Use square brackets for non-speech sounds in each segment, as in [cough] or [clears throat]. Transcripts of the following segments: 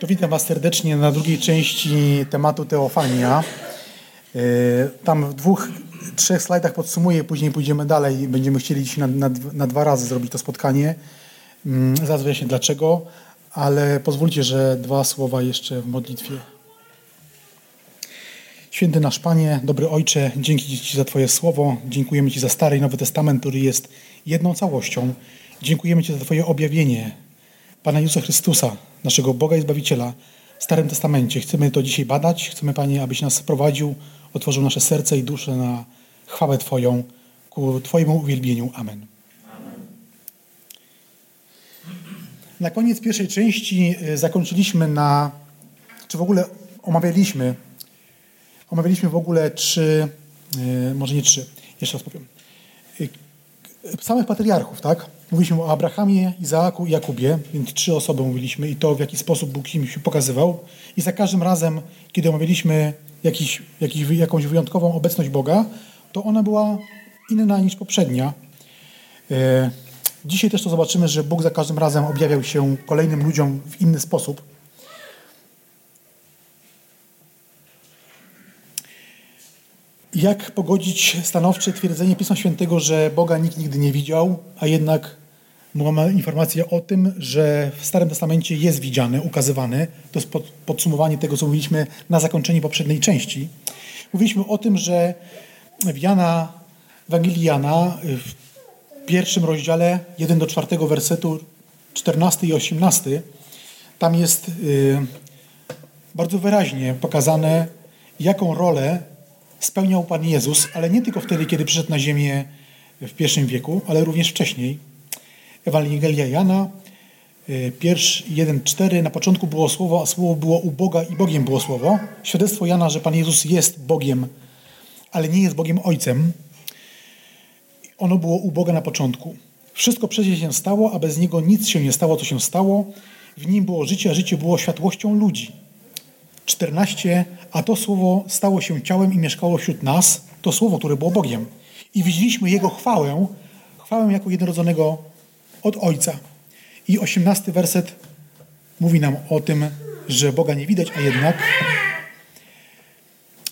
To witam Was serdecznie na drugiej części tematu Teofania. E, tam w dwóch, trzech slajdach podsumuję, później pójdziemy dalej będziemy chcieli dzisiaj na, na, na dwa razy zrobić to spotkanie. Mm, zaraz wyjaśnię dlaczego, ale pozwólcie, że dwa słowa jeszcze w modlitwie. Święty nasz Panie, dobry Ojcze, dzięki Ci za Twoje słowo. Dziękujemy Ci za Stary i Nowy Testament, który jest jedną całością. Dziękujemy Ci za Twoje objawienie Pana Jezusa Chrystusa, naszego Boga i Zbawiciela w Starym Testamencie. Chcemy to dzisiaj badać. Chcemy, Panie, abyś nas prowadził, otworzył nasze serce i duszę na chwałę Twoją, ku Twojemu uwielbieniu. Amen. Na koniec pierwszej części y, zakończyliśmy na, czy w ogóle omawialiśmy, omawialiśmy w ogóle trzy, y, może nie trzy, jeszcze raz powiem, y, samych patriarchów, tak? Mówiliśmy o Abrahamie, Izaaku i Jakubie, więc trzy osoby mówiliśmy i to, w jaki sposób Bóg im się pokazywał. I za każdym razem, kiedy omawialiśmy jakiś, jakiś, jakąś wyjątkową obecność Boga, to ona była inna niż poprzednia. E, dzisiaj też to zobaczymy, że Bóg za każdym razem objawiał się kolejnym ludziom w inny sposób. Jak pogodzić stanowcze twierdzenie Pisma Świętego, że Boga nikt nigdy nie widział, a jednak mamy informację o tym, że w Starym Testamencie jest widziany, ukazywany. To jest podsumowanie tego, co mówiliśmy na zakończeniu poprzedniej części. Mówiliśmy o tym, że w Jana, Ewangelii w pierwszym rozdziale 1 do 4 wersetu 14 i 18 tam jest y, bardzo wyraźnie pokazane, jaką rolę spełniał Pan Jezus, ale nie tylko wtedy, kiedy przyszedł na ziemię w pierwszym wieku, ale również wcześniej. Ewangelia Jana, y, pierwszy 1,4. Na początku było Słowo, a Słowo było u Boga i Bogiem było Słowo. Świadectwo Jana, że Pan Jezus jest Bogiem, ale nie jest Bogiem Ojcem. Ono było u Boga na początku. Wszystko przecież się stało, a bez Niego nic się nie stało, co się stało. W Nim było życie, a życie było światłością ludzi. 14. A to Słowo stało się ciałem i mieszkało wśród nas. To Słowo, które było Bogiem. I widzieliśmy Jego chwałę, chwałę jako jednorodzonego od Ojca. I 18 werset mówi nam o tym, że Boga nie widać, a jednak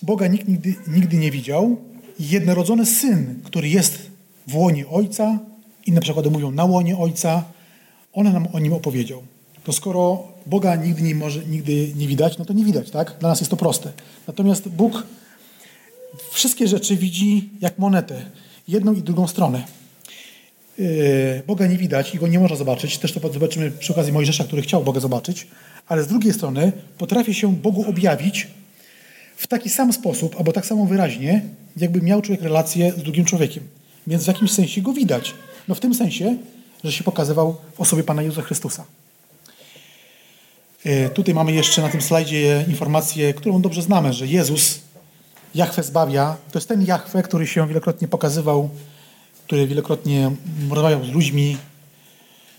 Boga nikt nigdy, nigdy nie widział. Jednorodzony Syn, który jest w łonie Ojca, inne przykłady mówią na łonie Ojca, on nam o nim opowiedział. To skoro Boga nigdy nie, może, nigdy nie widać, no to nie widać, tak? Dla nas jest to proste. Natomiast Bóg wszystkie rzeczy widzi jak monetę, jedną i drugą stronę. Yy, Boga nie widać i go nie można zobaczyć. Też to zobaczymy przy okazji Mojżesza, który chciał Boga zobaczyć. Ale z drugiej strony potrafi się Bogu objawić w taki sam sposób, albo tak samo wyraźnie, jakby miał człowiek relację z drugim człowiekiem. Więc w jakimś sensie go widać. No w tym sensie, że się pokazywał w osobie Pana Jezusa Chrystusa. Yy, tutaj mamy jeszcze na tym slajdzie informację, którą dobrze znamy, że Jezus, Jachwę zbawia. To jest ten Jachwę, który się wielokrotnie pokazywał który wielokrotnie rozmawiał z ludźmi,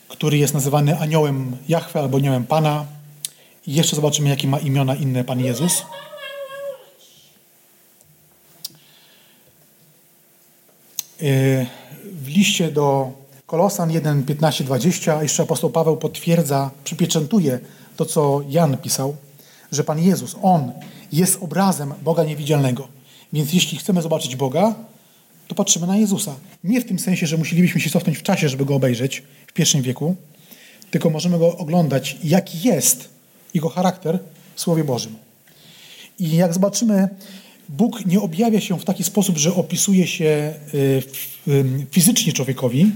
który jest nazywany aniołem Jahwe albo aniołem Pana. I jeszcze zobaczymy, jakie ma imiona inne Pan Jezus. E, w liście do Kolosan 1, 15, 20 jeszcze apostoł Paweł potwierdza, przypieczętuje to, co Jan pisał, że Pan Jezus, On jest obrazem Boga niewidzialnego. Więc jeśli chcemy zobaczyć Boga, to patrzymy na Jezusa. Nie w tym sensie, że musielibyśmy się cofnąć w czasie, żeby go obejrzeć w pierwszym wieku, tylko możemy go oglądać, jaki jest jego charakter w Słowie Bożym. I jak zobaczymy, Bóg nie objawia się w taki sposób, że opisuje się y, fizycznie człowiekowi,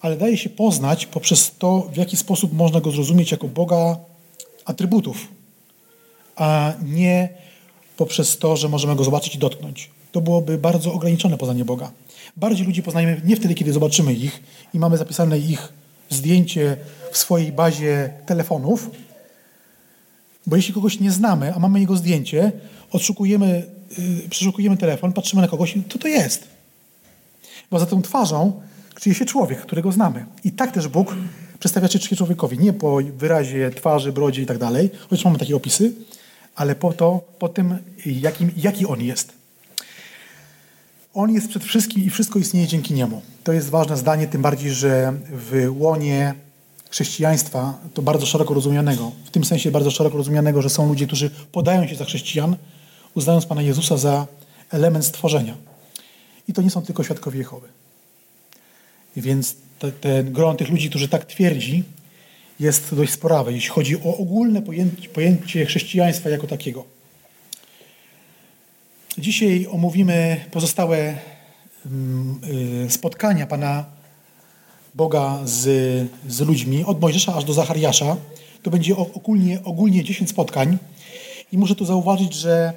ale daje się poznać poprzez to, w jaki sposób można go zrozumieć jako Boga atrybutów, a nie poprzez to, że możemy go zobaczyć i dotknąć to byłoby bardzo ograniczone poznanie Boga. Bardziej ludzi poznajemy nie wtedy, kiedy zobaczymy ich i mamy zapisane ich zdjęcie w swojej bazie telefonów, bo jeśli kogoś nie znamy, a mamy jego zdjęcie, odszukujemy, yy, przeszukujemy telefon, patrzymy na kogoś, to to jest. Bo za tą twarzą kryje się człowiek, którego znamy. I tak też Bóg przedstawia się człowiekowi. Nie po wyrazie twarzy, brodzie i tak dalej, chociaż mamy takie opisy, ale po to, po tym, jakim, jaki on jest. On jest przed wszystkim i wszystko istnieje dzięki Niemu. To jest ważne zdanie, tym bardziej, że w łonie chrześcijaństwa, to bardzo szeroko rozumianego. W tym sensie bardzo szeroko rozumianego, że są ludzie, którzy podają się za chrześcijan, uznając Pana Jezusa za element stworzenia. I to nie są tylko świadkowie Jehowy. Więc te, ten gron tych ludzi, którzy tak twierdzi, jest dość sporawe, jeśli chodzi o ogólne pojęcie, pojęcie chrześcijaństwa jako takiego. Dzisiaj omówimy pozostałe mm, y, spotkania Pana Boga z, z ludźmi, od Mojżesza aż do Zachariasza. To będzie ogólnie, ogólnie 10 spotkań. I muszę tu zauważyć, że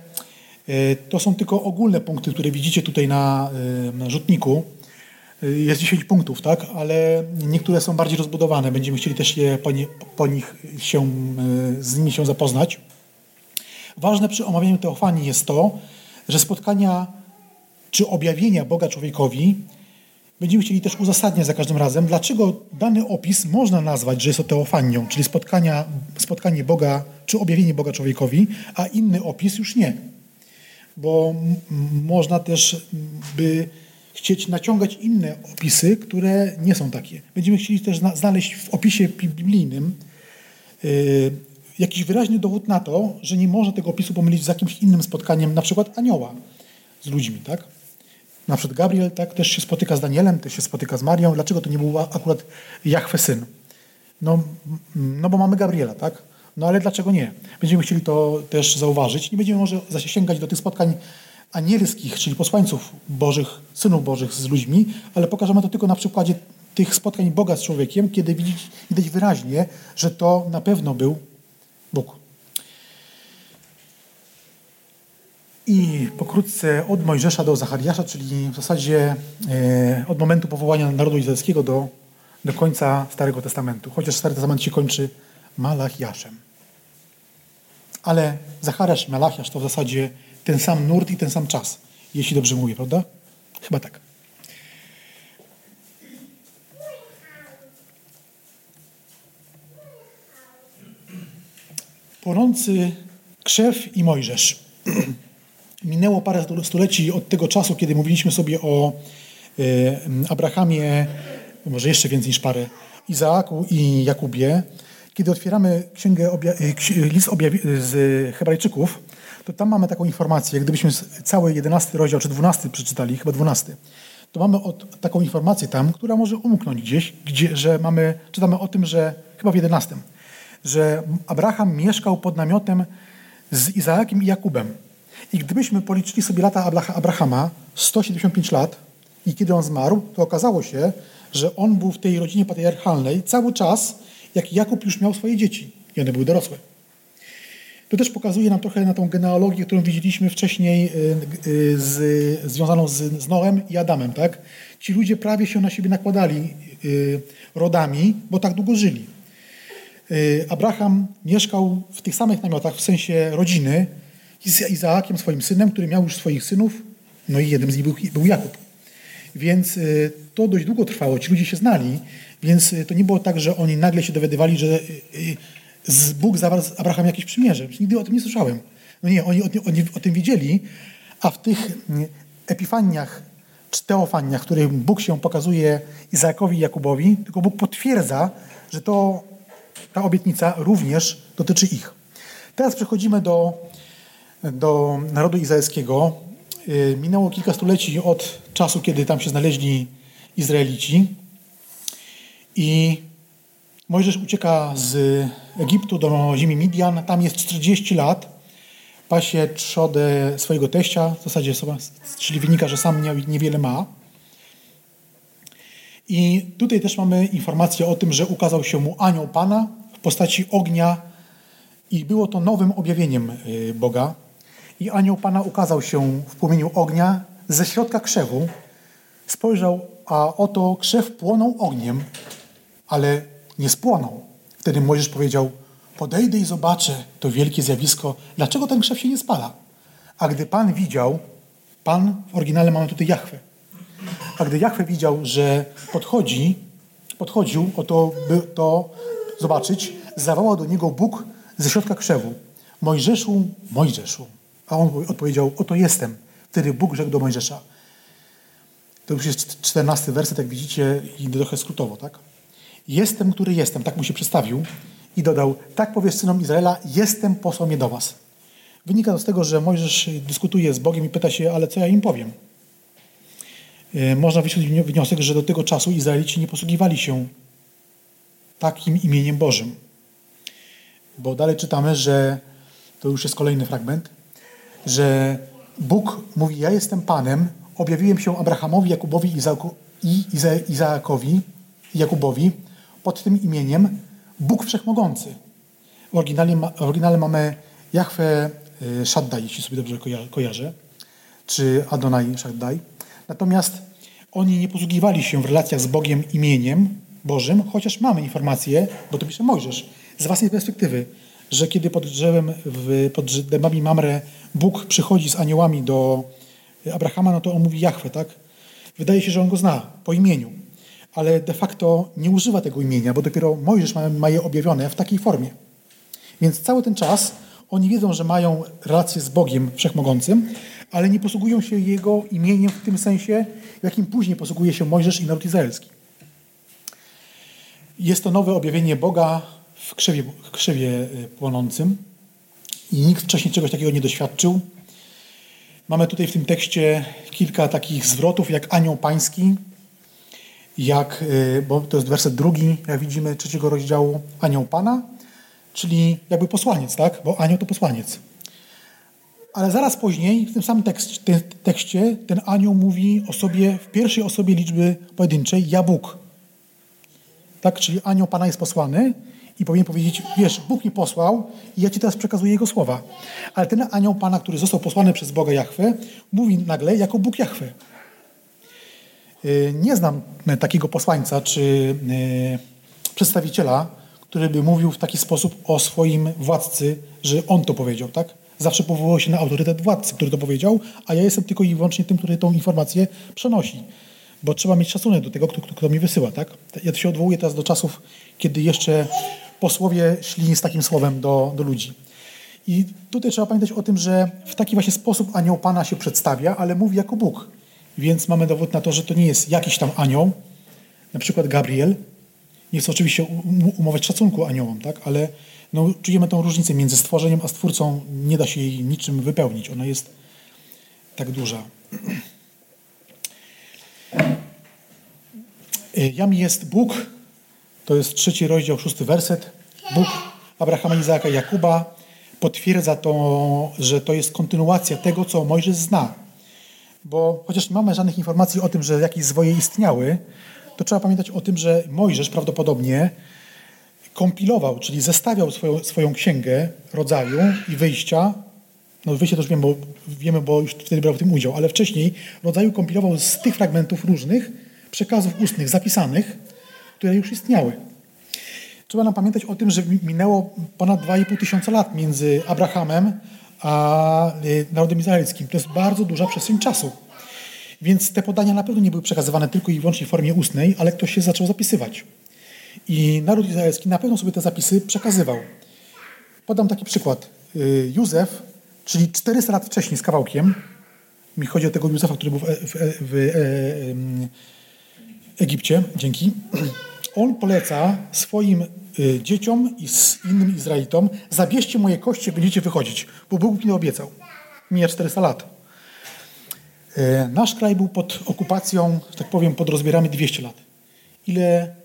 y, to są tylko ogólne punkty, które widzicie tutaj na, y, na rzutniku. Jest 10 punktów, tak? ale niektóre są bardziej rozbudowane. Będziemy chcieli też je, po, nie, po nich się, z nimi się zapoznać. Ważne przy omawianiu teofanii jest to, że spotkania czy objawienia Boga człowiekowi będziemy chcieli też uzasadniać za każdym razem, dlaczego dany opis można nazwać, że jest to teofanią, czyli spotkania, spotkanie Boga czy objawienie Boga człowiekowi, a inny opis już nie. Bo można też by chcieć naciągać inne opisy, które nie są takie. Będziemy chcieli też znaleźć w opisie biblijnym yy, jakiś wyraźny dowód na to, że nie można tego opisu pomylić z jakimś innym spotkaniem, na przykład anioła z ludźmi, tak? Na przykład Gabriel tak, też się spotyka z Danielem, też się spotyka z Marią. Dlaczego to nie był akurat Jachwę syn? No, no bo mamy Gabriela, tak? No ale dlaczego nie? Będziemy chcieli to też zauważyć. Nie będziemy może zasięgać do tych spotkań anielskich, czyli posłańców Bożych, synów Bożych z ludźmi, ale pokażemy to tylko na przykładzie tych spotkań Boga z człowiekiem, kiedy widać wyraźnie, że to na pewno był Bóg. I pokrótce od Mojżesza do Zachariasza, czyli w zasadzie e, od momentu powołania narodu izraelskiego do, do końca Starego Testamentu. Chociaż Stary Testament się kończy Malachiaszem. Ale Zachariasz i Malachiasz to w zasadzie ten sam nurt i ten sam czas, jeśli dobrze mówię, prawda? Chyba tak. Płonący krzew i Mojżesz. [clears throat] Minęło parę stuleci od tego czasu, kiedy mówiliśmy sobie o Abrahamie, może jeszcze więcej niż parę, Izaaku i Jakubie. Kiedy otwieramy księgę obja e, list z Hebrajczyków, to tam mamy taką informację, gdybyśmy cały 11 rozdział, czy 12 przeczytali, chyba 12, to mamy od, taką informację tam, która może umknąć gdzieś, gdzie, że mamy, czytamy o tym, że chyba w 11, że Abraham mieszkał pod namiotem z Izaakiem i Jakubem. I gdybyśmy policzyli sobie lata Abrahama, 175 lat, i kiedy on zmarł, to okazało się, że on był w tej rodzinie patriarchalnej cały czas, jak Jakub już miał swoje dzieci. I one były dorosłe. To też pokazuje nam trochę na tą genealogię, którą widzieliśmy wcześniej, y, y, z, związaną z, z Noem i Adamem. Tak? Ci ludzie prawie się na siebie nakładali y, rodami, bo tak długo żyli. Abraham mieszkał w tych samych namiotach, w sensie rodziny, z Izaakiem, swoim synem, który miał już swoich synów, no i jednym z nich był, był Jakub. Więc to dość długo trwało, ci ludzie się znali, więc to nie było tak, że oni nagle się dowiadywali, że Bóg zawarł z Abraham jakieś przymierze. Nigdy o tym nie słyszałem. No nie, oni, oni o tym wiedzieli, a w tych mm, epifaniach czy teofaniach, w których Bóg się pokazuje Izaakowi i Jakubowi, tylko Bóg potwierdza, że to, ta obietnica również dotyczy ich. Teraz przechodzimy do, do narodu izraelskiego. Y, minęło kilka stuleci od czasu, kiedy tam się znaleźli Izraelici. I Mojżesz ucieka z Egiptu do ziemi Midian. Tam jest 40 lat. Pasie trzodę swojego teścia. W zasadzie, czyli wynika, że sam niewiele ma. I tutaj też mamy informację o tym, że ukazał się mu anioł Pana w postaci ognia i było to nowym objawieniem y, Boga. I anioł Pana ukazał się w płomieniu ognia ze środka krzewu. Spojrzał, a oto krzew płonął ogniem, ale nie spłonął. Wtedy Mojżesz powiedział, podejdę i zobaczę to wielkie zjawisko, dlaczego ten krzew się nie spala. A gdy Pan widział, Pan w oryginale mamy tutaj Jachwę. A gdy Jachwę widział, że podchodzi, podchodził o to, by to zobaczyć, zawołał do niego Bóg ze środka krzewu. Mojżeszu, Mojżeszu. A on odpowiedział, oto jestem. Wtedy Bóg rzekł do Mojżesza. To już jest czternasty werset, jak widzicie, i trochę skrótowo, tak? Jestem, który jestem, tak mu się przedstawił i dodał, tak powiesz synom Izraela, jestem posłał mnie do was. Wynika to z tego, że Mojżesz dyskutuje z Bogiem i pyta się, ale co ja im powiem? E, można wyciągnąć wniosek, że do tego czasu Izraelici nie posługiwali się takim imieniem Bożym. Bo dalej czytamy, że to już jest kolejny fragment, że Bóg mówi: Ja jestem Panem, objawiłem się Abrahamowi, Jakubowi i Izaakowi, Jakubowi pod tym imieniem Bóg Wszechmogący. W oryginale, w oryginale mamy Jahwe y, Shaddai, jeśli sobie dobrze kojarzę, czy Adonai Shaddai. Natomiast oni nie posługiwali się w relacjach z Bogiem imieniem Bożym, chociaż mamy informację, bo to pisze Mojżesz, z własnej perspektywy, że kiedy pod drzewem, pod dębami Mamre Bóg przychodzi z aniołami do Abrahama, no to on mówi Jahwe, tak? Wydaje się, że on go zna po imieniu, ale de facto nie używa tego imienia, bo dopiero Mojżesz ma, ma je objawione w takiej formie. Więc cały ten czas oni wiedzą, że mają relację z Bogiem Wszechmogącym, ale nie posługują się Jego imieniem w tym sensie, w jakim później posługuje się Mojżesz i naród izraelski. Jest to nowe objawienie Boga w krzewie, krzewie y, płonącym i nikt wcześniej czegoś takiego nie doświadczył. Mamy tutaj w tym tekście kilka takich zwrotów, jak anioł pański, jak, y, bo to jest werset drugi, jak widzimy, trzeciego rozdziału, anioł Pana, czyli jakby posłaniec, tak? Bo anioł to posłaniec. Ale zaraz później, w tym samym tekście, tekście ten anioł mówi o sobie w pierwszej osobie liczby pojedynczej, ja Bóg. Tak? Czyli anioł Pana jest posłany i powinien powiedzieć, wiesz, Bóg mnie posłał i ja ci teraz przekazuję Jego słowa. Ale ten anioł Pana, który został posłany przez Boga Jahwe, mówi nagle jako Bóg Jahwe. Y, nie znam takiego posłańca czy y, przedstawiciela, który by mówił w taki sposób o swoim władcy, że on to powiedział, tak? Zawsze powoływał się na autorytet władcy, który to powiedział, a ja jestem tylko i wyłącznie tym, który tą informację przenosi. Bo trzeba mieć szacunek do tego, kto, kto mi wysyła, tak? Ja się odwołuję teraz do czasów, kiedy jeszcze posłowie szli z takim słowem do, do ludzi. I tutaj trzeba pamiętać o tym, że w taki właśnie sposób anioł Pana się przedstawia, ale mówi jako Bóg. Więc mamy dowód na to, że to nie jest jakiś tam anioł, na przykład Gabriel. Nie chcę oczywiście umować szacunku aniołom, tak? ale no, czujemy tą różnicę między stworzeniem a stwórcą. Nie da się jej niczym wypełnić. Ona jest tak duża. [clears throat] Jam jest Bóg, to jest trzeci rozdział, szósty werset. Bóg Abrahama, Izaaka, Jakuba potwierdza to, że to jest kontynuacja tego, co Mojżesz zna. Bo chociaż nie mamy żadnych informacji o tym, że jakieś zwoje istniały, to trzeba pamiętać o tym, że Mojżesz prawdopodobnie kompilował, czyli zestawiał swoją, swoją księgę rodzaju i wyjścia. No wyjście też wiemy bo, wiemy, bo już wtedy brał w tym udział, ale wcześniej rodzaju kompilował z tych fragmentów różnych przekazów ustnych, zapisanych, które już istniały. Trzeba nam pamiętać o tym, że minęło ponad 2,5 tysiąca lat między Abrahamem a y, narodem izraelskim. To jest bardzo duża przestrzeń czasu. Więc te podania na pewno nie były przekazywane tylko i wyłącznie w formie ustnej, ale ktoś się zaczął zapisywać. I naród izraelski na pewno sobie te zapisy przekazywał. Podam taki przykład. Y, Józef, czyli 400 lat wcześniej z kawałkiem, mi chodzi o tego Józefa, który był w, w, w, w Egipcie, dzięki, [clears throat] on poleca swoim y, dzieciom i innym Izraelitom, zabierzcie moje kości, będziecie wychodzić, bo Bóg mi obiecał. Mija 400 lat. Y, nasz kraj był pod okupacją, że tak powiem, pod rozbierami 200 lat. Ile,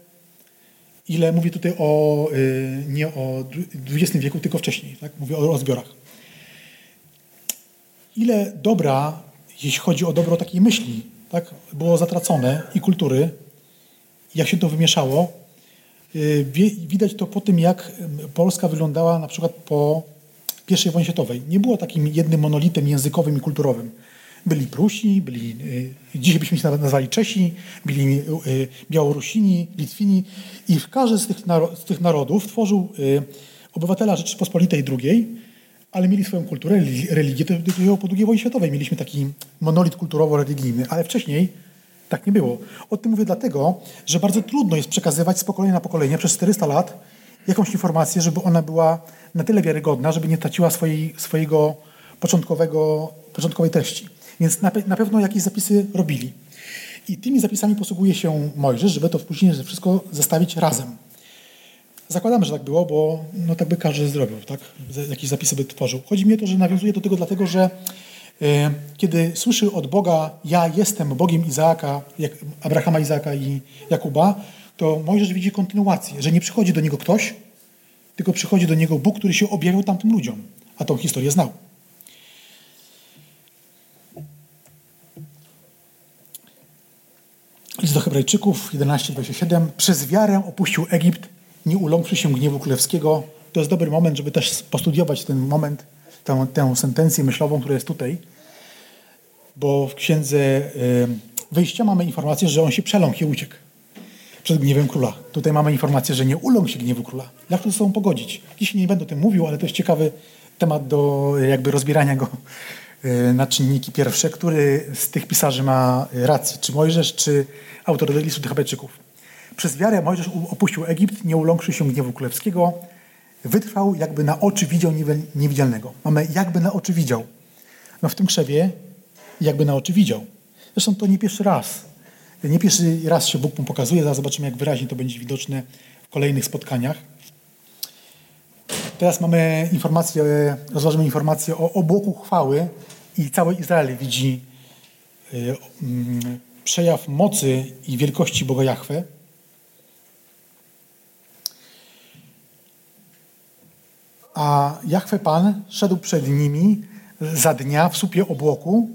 ile mówię tutaj o, y, nie o XX wieku, tylko wcześniej, tak? mówię o rozbiorach. Ile dobra, jeśli chodzi o dobro takiej myśli, tak, było zatracone i kultury, jak się to wymieszało. Y, widać to po tym, jak Polska wyglądała na przykład po I wojnie światowej. Nie było takim jednym monolitem językowym i kulturowym. Byli Prusi, byli, y, dzisiaj byśmy się nazwali Czesi, byli y, Białorusini, Litwini i każdy z tych, narodów tworzył obywatela Rzeczypospolitej II, ale mieli swoją kulturę, religię po II wojnie światowej. Mieliśmy taki monolit kulturowo-religijny, ale wcześniej tak nie było. O tym mówię dlatego, że bardzo trudno jest przekazywać z pokolenia na pokolenie przez 400 lat jakąś informację, żeby ona była na tyle wiarygodna, żeby nie traciła swojej, swojego początkowego, początkowej treści. Więc na, na pewno jakieś zapisy robili. I tymi zapisami posługuje się Mojżesz, żeby to później wszystko zestawić razem. Zakładamy, że tak było, bo no, tak by każdy zrobił, tak? Jakieś zapisy by tworzył. Chodzi mi o to, że nawiązuje do tego dlatego, że e, kiedy słyszy od Boga, ja jestem Bogiem Izaaka, jak, Abrahama, Izaaka i Jakuba, to Mojżesz widzi kontynuację, że nie przychodzi do niego ktoś, tylko przychodzi do niego Bóg, który się objawił tamtym ludziom, a tą historię znał. List do Hebrajczyków 11:27. Przez wiarę opuścił Egipt, nie uląkszy się gniewu królewskiego. To jest dobry moment, żeby też postudiować ten moment, tę, tę sentencję myślową, która jest tutaj. Bo w księdze y, wyjścia mamy informację, że on się przeląkł i uciekł przed gniewem króla. Tutaj mamy informację, że nie uląkł się gniewu króla. Jak to ze sobą pogodzić? Dzisiaj nie będę o tym mówił, ale to jest ciekawy temat do jakby rozbierania go na czynniki pierwsze. Który z tych pisarzy ma rację? Czy Mojżesz, czy autor listu tych Hebrajczyków? Przez wiarę Mojżesz opuścił Egipt, nie uląkszy się gniewu królewskiego. Wytrwał, jakby na oczy widział niewidzialnego. Mamy jakby na oczy widział. No w tym krzewie jakby na oczy widział. Zresztą to nie pierwszy raz. Nie pierwszy raz się Bóg mu pokazuje, zaraz zobaczymy, jak wyraźnie to będzie widoczne w kolejnych spotkaniach. Teraz mamy informację, rozważymy informację o obłoku chwały i cały Izrael widzi e, mm, przejaw mocy i wielkości Boga Jahwe. A Jahwe Pan szedł przed nimi za dnia w słupie obłoku,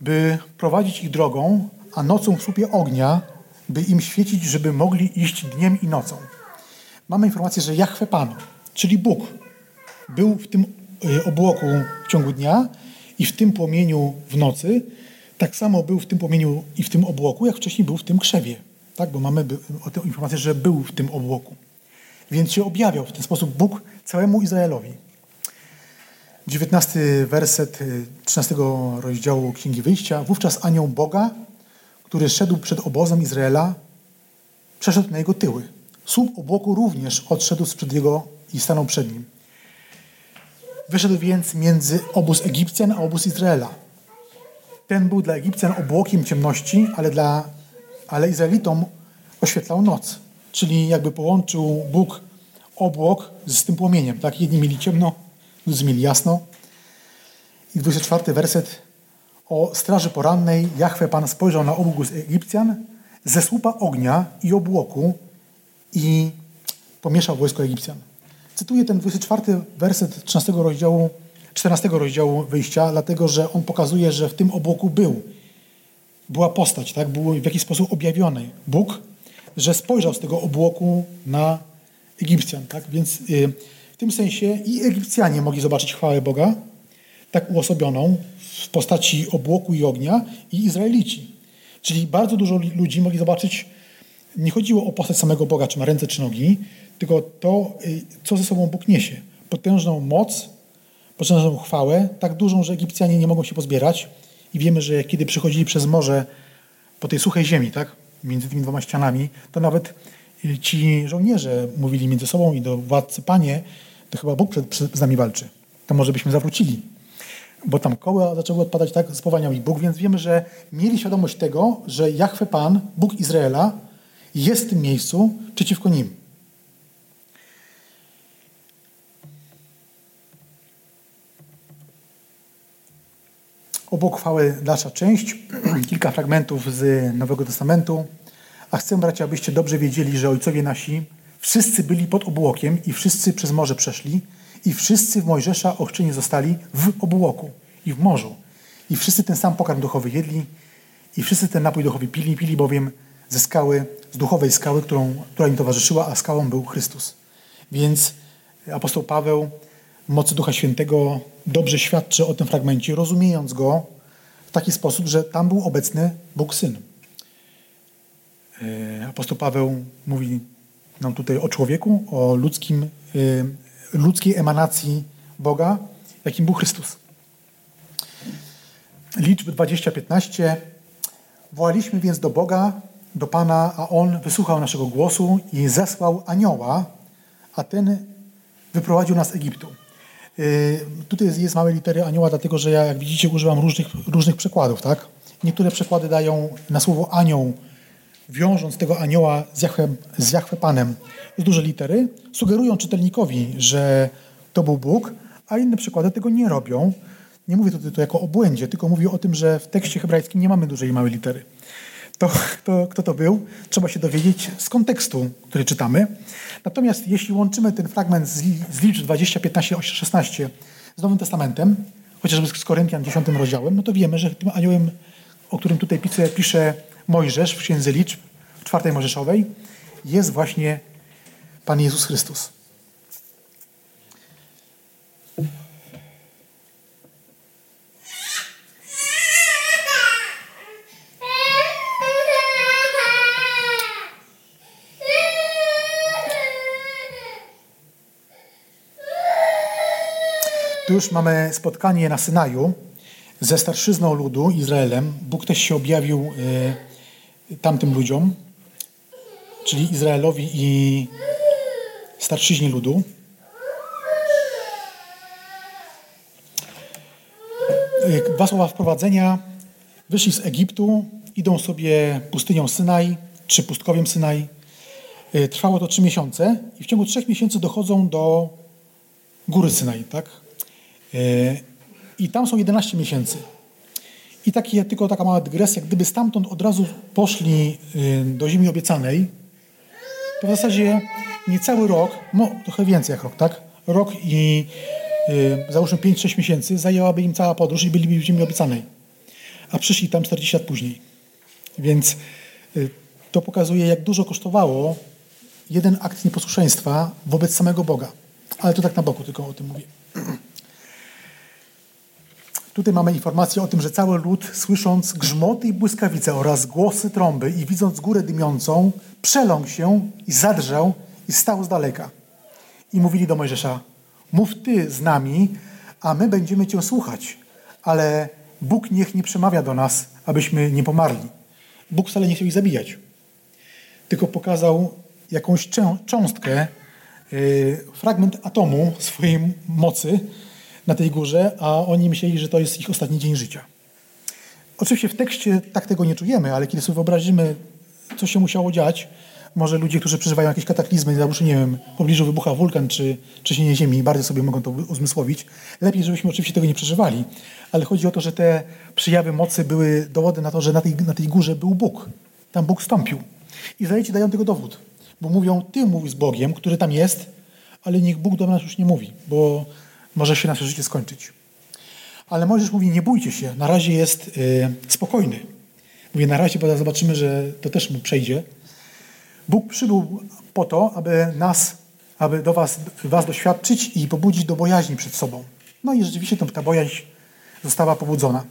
by prowadzić ich drogą, a nocą w słupie ognia, by im świecić, żeby mogli iść dniem i nocą. Mamy informację, że Jahwe Pan, czyli Bóg, był w tym e, obłoku w ciągu dnia i w tym płomieniu w nocy, tak samo był w tym płomieniu i w tym obłoku, jak wcześniej był w tym krzewie. Tak, bo mamy informację, że był w tym obłoku. Więc się objawiał w ten sposób Bóg całemu Izraelowi. 19 werset 13 y, rozdziału Księgi Wyjścia. Wówczas anioł Boga, który szedł przed obozem Izraela, przeszedł na jego tyły. Słup obłoku również odszedł sprzed jego i stanął przed nim. Wyszedł więc między obóz Egipcjan a obóz Izraela. Ten był dla Egipcjan obłokiem ciemności, ale, dla, ale Izraelitom oświetlał noc. Czyli jakby połączył Bóg obłok z tym płomieniem. Tak? Jedni mieli ciemno, drudzy mieli jasno. I 24 werset o straży porannej Jahwe Pan spojrzał na obłóg z Egipcjan ze słupa ognia i obłoku i pomieszał wojsko Egipcjan. Cytuję ten 24 werset 13 rozdziału, 14 rozdziału wyjścia, dlatego że on pokazuje, że w tym obłoku był. Była postać, tak? Był w jakiś sposób objawiony Bóg, że spojrzał z tego obłoku na Egipcjan. Tak? Więc y, w tym sensie i Egipcjanie mogli zobaczyć chwałę Boga, tak uosobioną w postaci obłoku i ognia, i Izraelici. Czyli bardzo dużo ludzi mogli zobaczyć, nie chodziło o postać samego Boga, czy ma ręce, czy nogi, tylko to, y, co ze sobą Bóg niesie. Potężną moc, potężną chwałę, tak dużą, że Egipcjanie nie mogą się pozbierać. I wiemy, że kiedy przychodzili przez morze po tej suchej ziemi, tak, między tymi dwoma ścianami, to nawet ci żołnierze mówili między sobą i do władcy, panie, to chyba Bóg przed, przed, z nami walczy. To może byśmy zawrócili. Bo tam koła zaczęły odpadać, tak, spowalniał ich Bóg, więc wiemy, że mieli świadomość tego, że Jahwe Pan, Bóg Izraela, jest w tym miejscu przeciwko nim. Obok chwały dalsza część, [clears throat] kilka fragmentów z Nowego Testamentu. A chcę, bracia, abyście dobrze wiedzieli, że ojcowie nasi wszyscy byli pod obłokiem i wszyscy przez morze przeszli i wszyscy w Mojżesza ochrzczeni zostali w obłoku i w morzu. I wszyscy ten sam pokarm duchowy jedli i wszyscy ten napój duchowy pili, pili bowiem ze skały, z duchowej skały, którą, która im towarzyszyła, a skałą był Chrystus. Więc apostoł Paweł w mocy Ducha Świętego dobrze świadczy o tym fragmencie, rozumiejąc go w taki sposób, że tam był obecny Bóg Syn. E, apostoł Paweł mówi nam tutaj o człowieku, o ludzkim, e, ludzkiej emanacji Boga, jakim był Chrystus. Liczby 20-15. Wołaliśmy więc do Boga, do Pana, a On wysłuchał naszego głosu i zesłał anioła, a ten wyprowadził nas z Egiptu. E, tutaj jest małe litery anioła, dlatego że ja, jak widzicie, używam różnych, różnych przekładów, tak? Niektóre przekłady dają na słowo anioł, wiążąc tego anioła z Jahwe, z Jahwe Panem z duże litery, sugerują czytelnikowi, że to był Bóg, a inne przykłady tego nie robią. Nie mówię tutaj to jako o błędzie, tylko mówię o tym, że w tekście hebrajskim nie mamy dużej i małej litery. To, to, kto to był, trzeba się dowiedzieć z kontekstu, który czytamy. Natomiast jeśli łączymy ten fragment z, z liczb 20, 15, 16 z Nowym Testamentem, chociażby z Koryntian 10 rozdziałem, no to wiemy, że tym aniołem, o którym tutaj pisze, pisze Mojżesz w Księdze Liczb, w czwartej Mojżeszowej, jest właśnie Pan Jezus Chrystus. Już mamy spotkanie na Synaju ze starszyzną ludu, Izraelem. Bóg też się objawił y, tamtym ludziom, czyli Izraelowi i starszyźni ludu. Y, dwa słowa wprowadzenia. Wyszli z Egiptu, idą sobie pustynią Synaj, czy pustkowiem Synaj. Y, trwało to trzy miesiące i w ciągu trzech miesięcy dochodzą do góry Synaj, tak? E, I tam są 11 miesięcy. I taki, tylko taka mała dygresja, gdyby stamtąd od razu poszli y, do ziemi obiecanej, to w zasadzie niecały rok, no trochę więcej jak rok, tak? Rok i y, załóżmy 5-6 miesięcy zajęłaby im cała podróż i byliby w ziemi obiecanej. A przyszli tam 40 lat później. Więc to pokazuje, jak dużo kosztowało jeden akt nieposłuszeństwa wobec samego Boga. Ale to tak na boku tylko o tym mówię. [clears throat] Tutaj mamy informację o tym, że cały lud, słysząc grzmoty i błyskawice oraz głosy trąby i widząc górę dymiącą, przeląkł się i zadrżał i stał z daleka. I mówili do Mojżesza, mów Ty z nami, a my będziemy Cię słuchać, ale Bóg niech nie przemawia do nas, abyśmy nie pomarli. Bóg wcale nie chciał ich zabijać, tylko pokazał jakąś cząstkę, yy, fragment atomu swojej mocy, na tej górze, a oni myśleli, że to jest ich ostatni dzień życia. Oczywiście w tekście tak tego nie czujemy, ale kiedy sobie wyobrazimy, co się musiało dziać, może ludzie, którzy przeżywają jakieś kataklizmy, załóżmy, nie wiem, w pobliżu wybucha wulkan czy trzęsienie ziemi, bardzo sobie mogą to uzmysłowić. Lepiej, żebyśmy oczywiście tego nie przeżywali, ale chodzi o to, że te przejawy mocy były dowodem na to, że na tej, na tej górze był Bóg. Tam Bóg stąpił. Izraelici dają tego dowód, bo mówią, ty mówisz z Bogiem, który tam jest, ale niech Bóg do nas już nie mówi, bo może się nasze życie skończyć. Ale Mojżesz mówi, nie bójcie się, na razie jest y, spokojny. Mówię na razie, bo zobaczymy, że to też mu przejdzie. Bóg przybył po to, aby nas, aby do was, was doświadczyć i pobudzić do bojaźni przed sobą. No i rzeczywiście ta bojaźń została pobudzona.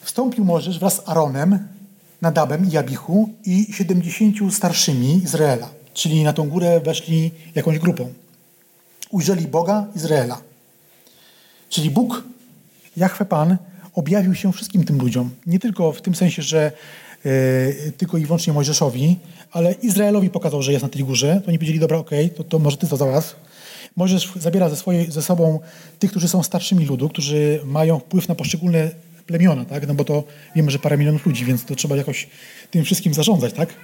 Wstąpił Mojżesz wraz z Aaronem, Nadabem i Abichu i siedemdziesięciu starszymi Izraela. Czyli na tą górę weszli jakąś grupą. Ujrzeli Boga Izraela. Czyli Bóg, Jahwe Pan, objawił się wszystkim tym ludziom. Nie tylko w tym sensie, że e, tylko i wyłącznie Mojżeszowi, ale Izraelowi pokazał, że jest na tej górze. To oni powiedzieli, dobra, okej, okay, to, to może ty to załatw. Mojżesz zabiera ze, swojej, ze sobą tych, którzy są starszymi ludu, którzy mają wpływ na poszczególne plemiona, tak? No bo to wiemy, że parę milionów ludzi, więc to trzeba jakoś tym wszystkim zarządzać, tak?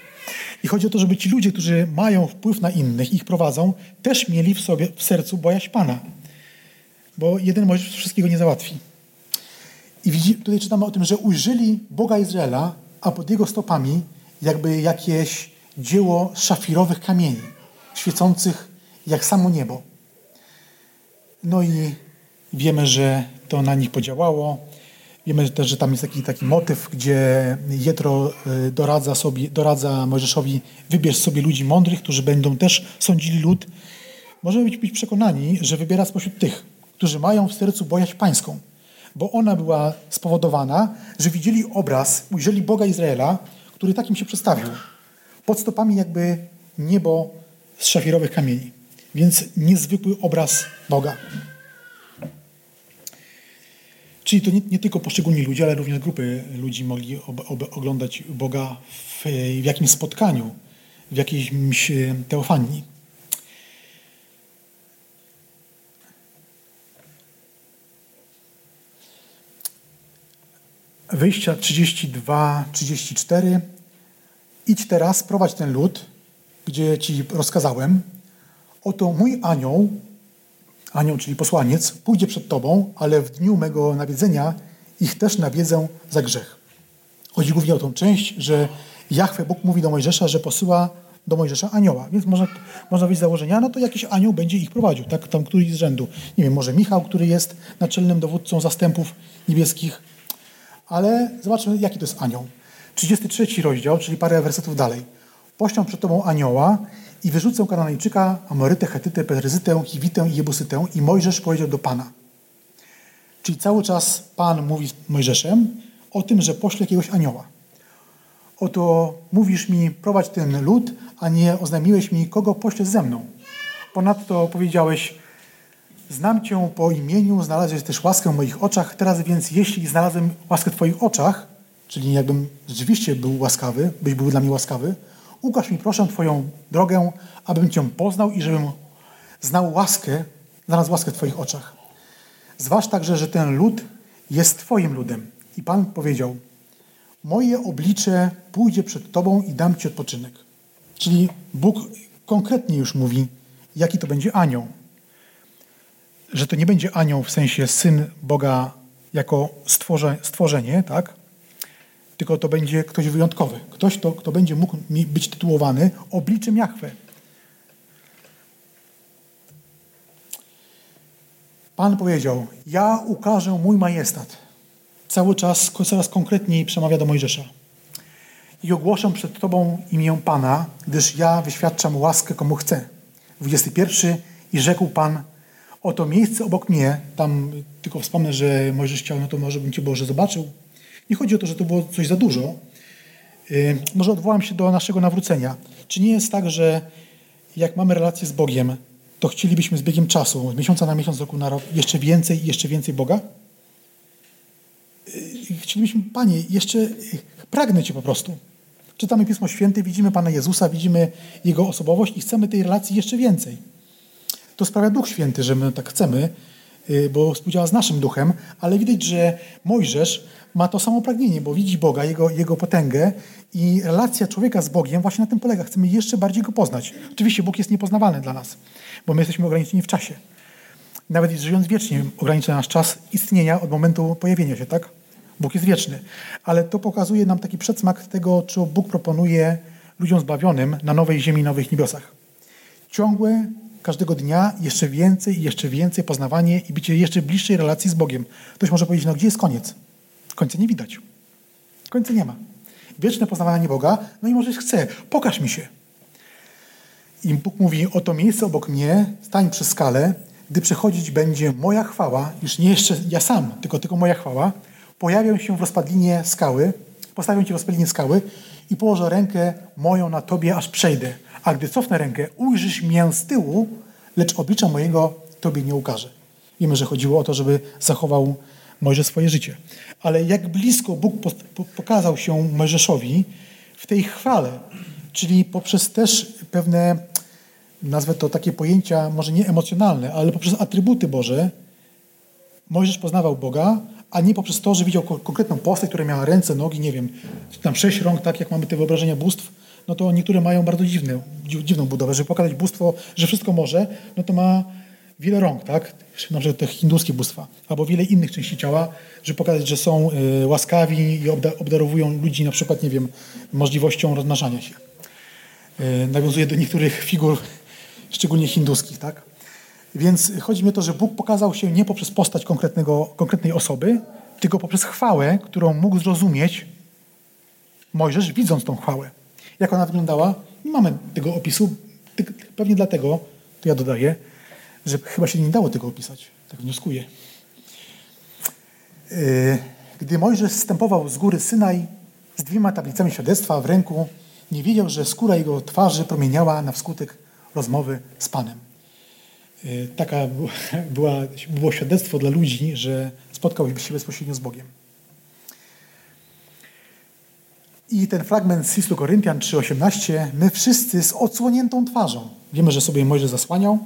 I chodzi o to, żeby ci ludzie, którzy mają wpływ na innych, ich prowadzą, też mieli w sobie, w sercu bojaźń Pana bo jeden może wszystkiego nie załatwi. I tutaj czytamy o tym, że ujrzeli Boga Izraela, a pod jego stopami jakby jakieś dzieło szafirowych kamieni, świecących jak samo niebo. No i wiemy, że to na nich podziałało. Wiemy też, że tam jest taki, taki motyw, gdzie Jetro y, doradza, sobie, doradza Mojżeszowi, wybierz sobie ludzi mądrych, którzy będą też sądzili lud. Możemy być przekonani, że wybiera spośród tych, którzy mają w sercu bojaźń pańską, bo ona była spowodowana, że widzieli obraz, ujrzeli Boga Izraela, który takim się przedstawił. Pod stopami jakby niebo z szafirowych kamieni. Więc niezwykły obraz Boga. Czyli to nie, nie, tylko poszczególni ludzie, ale również grupy ludzi mogli ob, ob, oglądać Boga w, w jakimś spotkaniu, w jakiejś teofanii. Wyjścia 32, 34. Idź teraz, prowadź ten lud, gdzie ci rozkazałem. Oto mój anioł, anioł, czyli posłaniec, pójdzie przed tobą, ale w dniu mego nawiedzenia ich też nawiedzę za grzech. Chodzi głównie o tą część, że Jachwę Bóg mówi do Mojżesza, że posyła do Mojżesza anioła. Więc można, można wyjść z założenia, no to jakiś anioł będzie ich prowadził, tak, tam któryś z rzędu. Nie wiem, może Michał, który jest naczelnym dowódcą zastępów niebieskich. Ale zobaczmy, jaki to jest anioł. 33 rozdział, czyli parę wersetów dalej. Poślę przed tobą anioła i wyrzucę Kananejczyka, Amorytę, Hetytę, Petryzytę, Hiwitę i Jebusytę i Mojżesz powiedział do Pana. Czyli cały czas Pan mówi z Mojżeszem o tym, że pośle jakiegoś anioła. Oto mówisz mi, prowadź ten lud, a nie oznajmiłeś mi, kogo poślesz ze mną. Ponadto powiedziałeś, znam Cię po imieniu, znalazłeś też łaskę w moich oczach, teraz więc jeśli znalazłem łaskę w Twoich oczach, czyli jakbym rzeczywiście był łaskawy, byś był dla mnie łaskawy, ukaż mi proszę Twoją drogę, abym Cię poznał i żebym znał łaskę, znalazł łaskę w Twoich oczach. Zważ także, że ten lud jest Twoim ludem. I Pan powiedział, moje oblicze pójdzie przed Tobą i dam Ci odpoczynek. Czyli Bóg konkretnie już mówi, jaki to będzie anioł. Że to nie będzie anioł w sensie syn Boga jako stworze, stworzenie, tak? Tylko to będzie ktoś wyjątkowy. Ktoś, to, kto będzie mógł być tytułowany obliczem Jachwę. Pan powiedział, ja ukażę mój majestat. Cały czas, coraz konkretniej przemawia do Mojżesza. I ogłoszę przed Tobą imię Pana, gdyż ja wyświadczam łaskę komu chcę. 21. I rzekł Pan, oto miejsce obok mnie, tam tylko wspomnę, że Mojżesz chciał, no to może bym Cię Boże zobaczył. Nie chodzi o to, że to było coś za dużo. Yy, może odwołam się do naszego nawrócenia. Czy nie jest tak, że jak mamy relację z Bogiem, to chcielibyśmy z biegiem czasu, z miesiąca na miesiąc, roku na rok, jeszcze więcej i jeszcze więcej Boga? Yy, chcielibyśmy, Panie, jeszcze pragnę Cię po prostu. Czytamy Pismo Święte, widzimy Pana Jezusa, widzimy Jego osobowość i chcemy tej relacji jeszcze więcej. To sprawia Duch Święty, że my tak chcemy, yy, bo współdziała z naszym duchem, ale widać, że Mojżesz ma to samo pragnienie, bo widzi Boga, Jego, Jego potęgę i relacja człowieka z Bogiem właśnie na tym polega. Chcemy jeszcze bardziej Go poznać. Oczywiście Bóg jest niepoznawalny dla nas, bo my jesteśmy ograniczeni w czasie. Nawet żyjąc wiecznie ogranicza nasz czas istnienia od momentu pojawienia się, tak? Bóg jest wieczny. Ale to pokazuje nam taki przedsmak tego, co Bóg proponuje ludziom zbawionym na nowej ziemi, nowych niebiosach. Ciągłe, każdego dnia jeszcze więcej i jeszcze więcej poznawanie i bycie jeszcze bliższej relacji z Bogiem. Ktoś może powiedzieć, no gdzie jest koniec? Końca nie widać. Końca nie ma. Wieczne poznawanie Boga, no i może chce, pokaż mi się. I Bóg mówi, oto miejsce obok mnie, stań przy skale, gdy przechodzić będzie moja chwała, już nie jeszcze ja sam, tylko, tylko moja chwała, pojawię się w rozpadlinie skały, postawię cię w rozpadlinie skały i położę rękę moją na tobie, aż przejdę. A gdy cofnę rękę, ujrzysz mnie z tyłu, lecz oblicza mojego tobie nie ukaże. Wiemy, że chodziło o to, żeby zachował Mojżesz swoje życie. Ale jak blisko Bóg pokazał się Mojżeszowi w tej chwale, czyli poprzez też pewne, nazwę to takie pojęcia, może nie emocjonalne, ale poprzez atrybuty Boże, Mojżesz poznawał Boga, a nie poprzez to, że widział konkretną postać, która miała ręce, nogi, nie wiem, tam sześć rąk, tak jak mamy te wyobrażenia bóstw, no to niektóre mają bardzo dziwne, dziwną budowę. Żeby pokazać bóstwo, że wszystko może, no to ma wiele rąk, tak? Na przykład te hinduskie bóstwa, albo wiele innych części ciała, żeby pokazać, że są y, łaskawi i obdarowują ludzi na przykład, nie wiem, możliwością rozmnażania się. Y, nawiązuje do niektórych figur, szczególnie hinduskich, tak? Więc chodzi mi o to, że Bóg pokazał się nie poprzez postać konkretnego, konkretnej osoby, tylko poprzez chwałę, którą mógł zrozumieć Mojżesz, widząc tą chwałę. Jak ona wyglądała? Nie mamy tego opisu. Pewnie dlatego, to ja dodaję, że chyba się nie dało tego opisać. Tak wnioskuję. Yy, gdy Mojżesz stępował z góry Synaj z dwiema tablicami świadectwa w ręku, nie wiedział, że skóra jego twarzy promieniała na wskutek rozmowy z Panem. Yy, taka [laughs] była, było świadectwo dla ludzi, że spotkał się bezpośrednio z Bogiem. I ten fragment z listu Koryntian 3,18 my wszyscy z odsłoniętą twarzą. Wiemy, że sobie Mojżesz zasłaniał,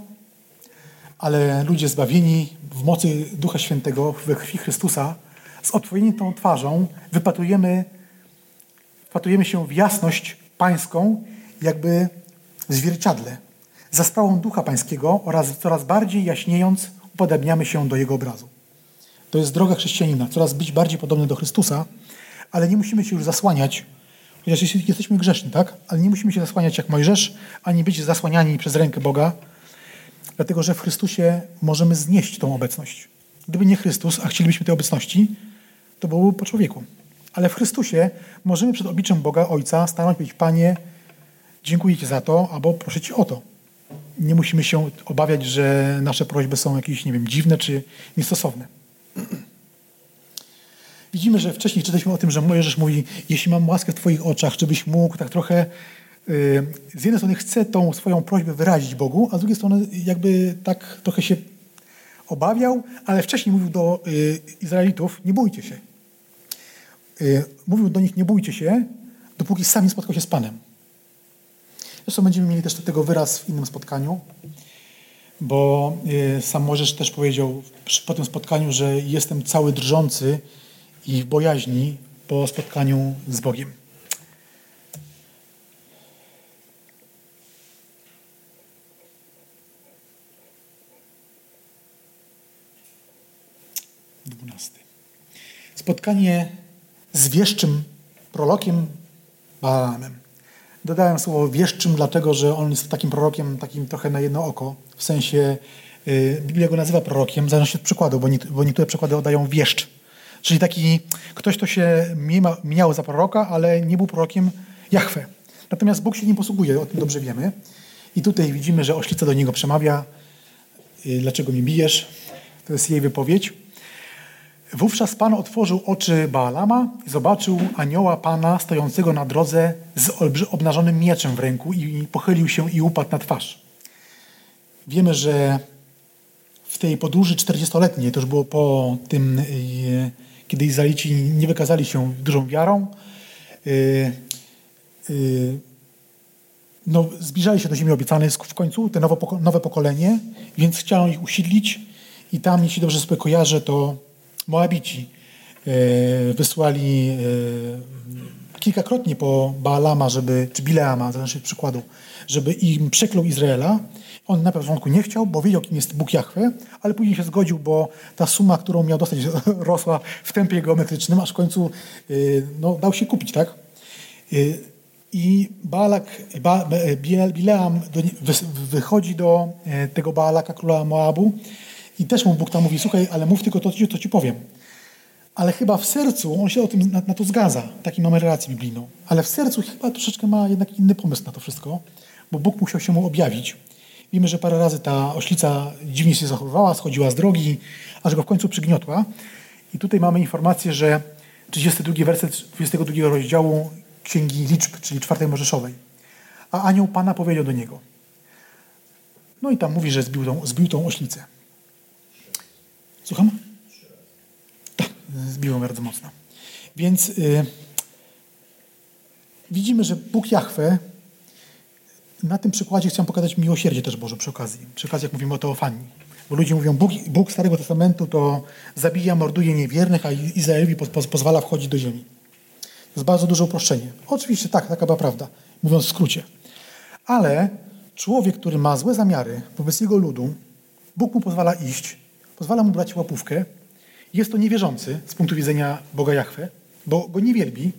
ale ludzie zbawieni w mocy Ducha Świętego, we krwi Chrystusa, z otwojętą twarzą wypatrujemy, wpatrujemy się w jasność pańską, jakby w zwierciadle. Za sprawą Ducha Pańskiego oraz coraz bardziej jaśniejąc upodabniamy się do Jego obrazu. To jest droga chrześcijanina, coraz być bardziej podobny do Chrystusa, ale nie musimy się już zasłaniać, chociaż jesteśmy grzeszni, tak? Ale nie musimy się zasłaniać jak Mojżesz, ani być zasłaniani przez rękę Boga, dlatego że w Chrystusie możemy znieść tą obecność. Gdyby nie Chrystus, a chcielibyśmy tej obecności, to byłoby po człowieku. Ale w Chrystusie możemy przed obliczem Boga Ojca stanąć i powiedzieć, Panie, dziękuję Ci za to, albo proszę Ci o to. Nie musimy się obawiać, że nasze prośby są jakieś, nie wiem, dziwne czy niestosowne. Widzimy, że wcześniej czytaliśmy o tym, że Mojżesz mówi, jeśli mam łaskę w Twoich oczach, czy byś mógł tak trochę y, z jednej strony chce tą swoją prośbę wyrazić Bogu, a z drugiej strony jakby tak trochę się obawiał, ale wcześniej mówił do y, Izraelitów, nie bójcie się. Y, mówił do nich, nie bójcie się, dopóki sam nie spotkał się z Panem. Zresztą będziemy mieli też tego wyraz w innym spotkaniu, bo sam Możesz też powiedział po tym spotkaniu, że jestem cały drżący i w bojaźni po spotkaniu z Bogiem. Dwunasty. Spotkanie z wieszczym prorokiem Balaamem. Dodałem słowo wieszczym, dlatego że on jest takim prorokiem, takim trochę na jedno oko. W sensie y, Biblia go nazywa prorokiem, w zależności od przykładu, bo, nie, bo niektóre przykłady oddają wieszcz. Czyli taki ktoś, kto się miał za proroka, ale nie był prorokiem Jahwe. Natomiast Bóg się nim posługuje, o tym dobrze wiemy. I tutaj widzimy, że oślica do niego przemawia. Y, dlaczego mi bijesz? To jest jej wypowiedź. Wówczas Pan otworzył oczy Baalama i zobaczył anioła Pana stojącego na drodze z obnażonym mieczem w ręku i pochylił się i upadł na twarz. Wiemy, że w tej podróży 40-letniej, to już było po tym y, kiedy Izraelici nie wykazali się dużą wiarą, y, y, no, zbliżali się do ziemi obiecanej w końcu, te nowe pokolenie, więc chciano ich usiedlić i tam, jeśli dobrze sobie kojarzę, to Moabici y, wysłali kilkakrotnie po Baalama, żeby, czy Bileama, zależy od przykładu, żeby im przeklął Izraela, on na początku nie chciał, bo wiedział, kim jest Bóg Jahwe, ale później się zgodził, bo ta suma, którą miał dostać, [laughs] rosła w tempie geometrycznym, aż w końcu y, no, dał się kupić, tak? Y, I Baalak, ba, Bileam wychodzi do e, tego Baalaka, króla Moabu i też mu Bóg tam mówi, słuchaj, ale mów tylko to, to ci powiem. Ale chyba w sercu, on się o tym na, na to zgadza, taki mamy relację biblijną, ale w sercu chyba troszeczkę ma jednak inny pomysł na to wszystko, bo Bóg musiał się mu objawić. Wiemy, że parę razy ta oślica dziwnie się zachowywała, schodziła z drogi, aż go w końcu przygniotła. I tutaj mamy informację, że 32 werset 22 rozdziału Księgi Liczb, czyli czwartej Możeszowej. A anioł Pana powiedział do niego. No i tam mówi, że zbił tą, zbił tą oślicę. Słucham? Tak, zbił ją bardzo mocno. Więc yy, widzimy, że Bóg Jahwe na tym przykładzie chcę pokazać miłosierdzie też Boże przy okazji. Przy okazji, jak mówimy o teofanii. Bo ludzie mówią, Bóg, Bóg Starego Testamentu to zabija, morduje niewiernych, a Izraelowi po, po, pozwala wchodzić do ziemi. To jest bardzo duże uproszczenie. Oczywiście tak, taka była prawda, mówiąc w skrócie. Ale człowiek, który ma złe zamiary wobec jego ludu, Bóg mu pozwala iść, pozwala mu brać łapówkę. Jest to niewierzący z punktu widzenia Boga Jachwę, bo go nie wielbi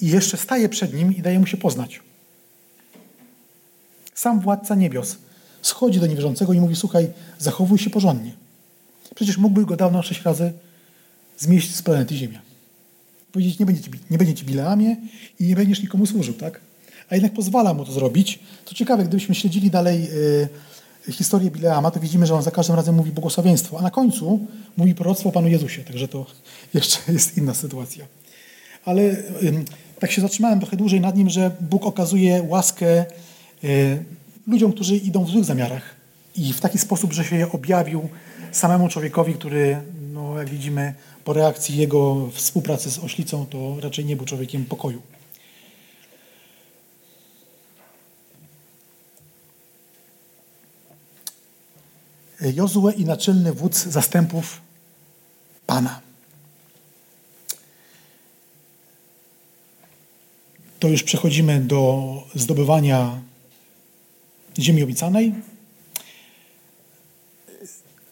i jeszcze staje przed nim i daje mu się poznać. Sam władca niebios schodzi do niewierzącego i mówi: Słuchaj, zachowuj się porządnie. Przecież mógłby go dawno sześć razy zmieść z planety Ziemia. Powiedzieć: Nie będzie ci, nie będzie ci Bileamie i nie będziesz nikomu służył, tak? A jednak pozwala mu to zrobić. To ciekawe, gdybyśmy śledzili dalej y, historię Bileama, to widzimy, że on za każdym razem mówi błogosławieństwo, a na końcu mówi proroctwo o Panu Jezusie. Także to [laughs] jeszcze jest inna sytuacja. Ale y, tak się zatrzymałem trochę dłużej nad nim, że Bóg okazuje łaskę Y, ludziom, którzy idą w złych zamiarach i w taki sposób, że się je objawił samemu człowiekowi, który, no, jak widzimy, po reakcji jego współpracy z oślicą, to raczej nie był człowiekiem pokoju. Jozue i naczelny wódz zastępów Pana. To już przechodzimy do zdobywania ziemi obiecanej.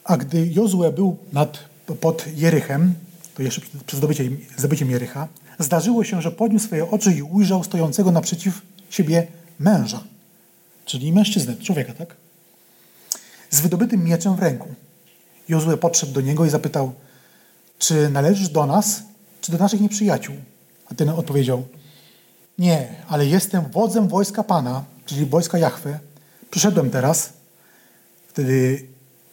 A gdy Jozue był nad, pod Jerychem, to jeszcze przed zdobyciem, zdobyciem Jerycha, zdarzyło się, że podniósł swoje oczy i ujrzał stojącego naprzeciw siebie męża, czyli mężczyznę, człowieka, tak? Z wydobytym mieczem w ręku. Jozue podszedł do niego i zapytał, czy należysz do nas, czy do naszych nieprzyjaciół? A ten odpowiedział, nie, ale jestem wodzem wojska Pana, czyli wojska Jahwe. Przyszedłem teraz. Wtedy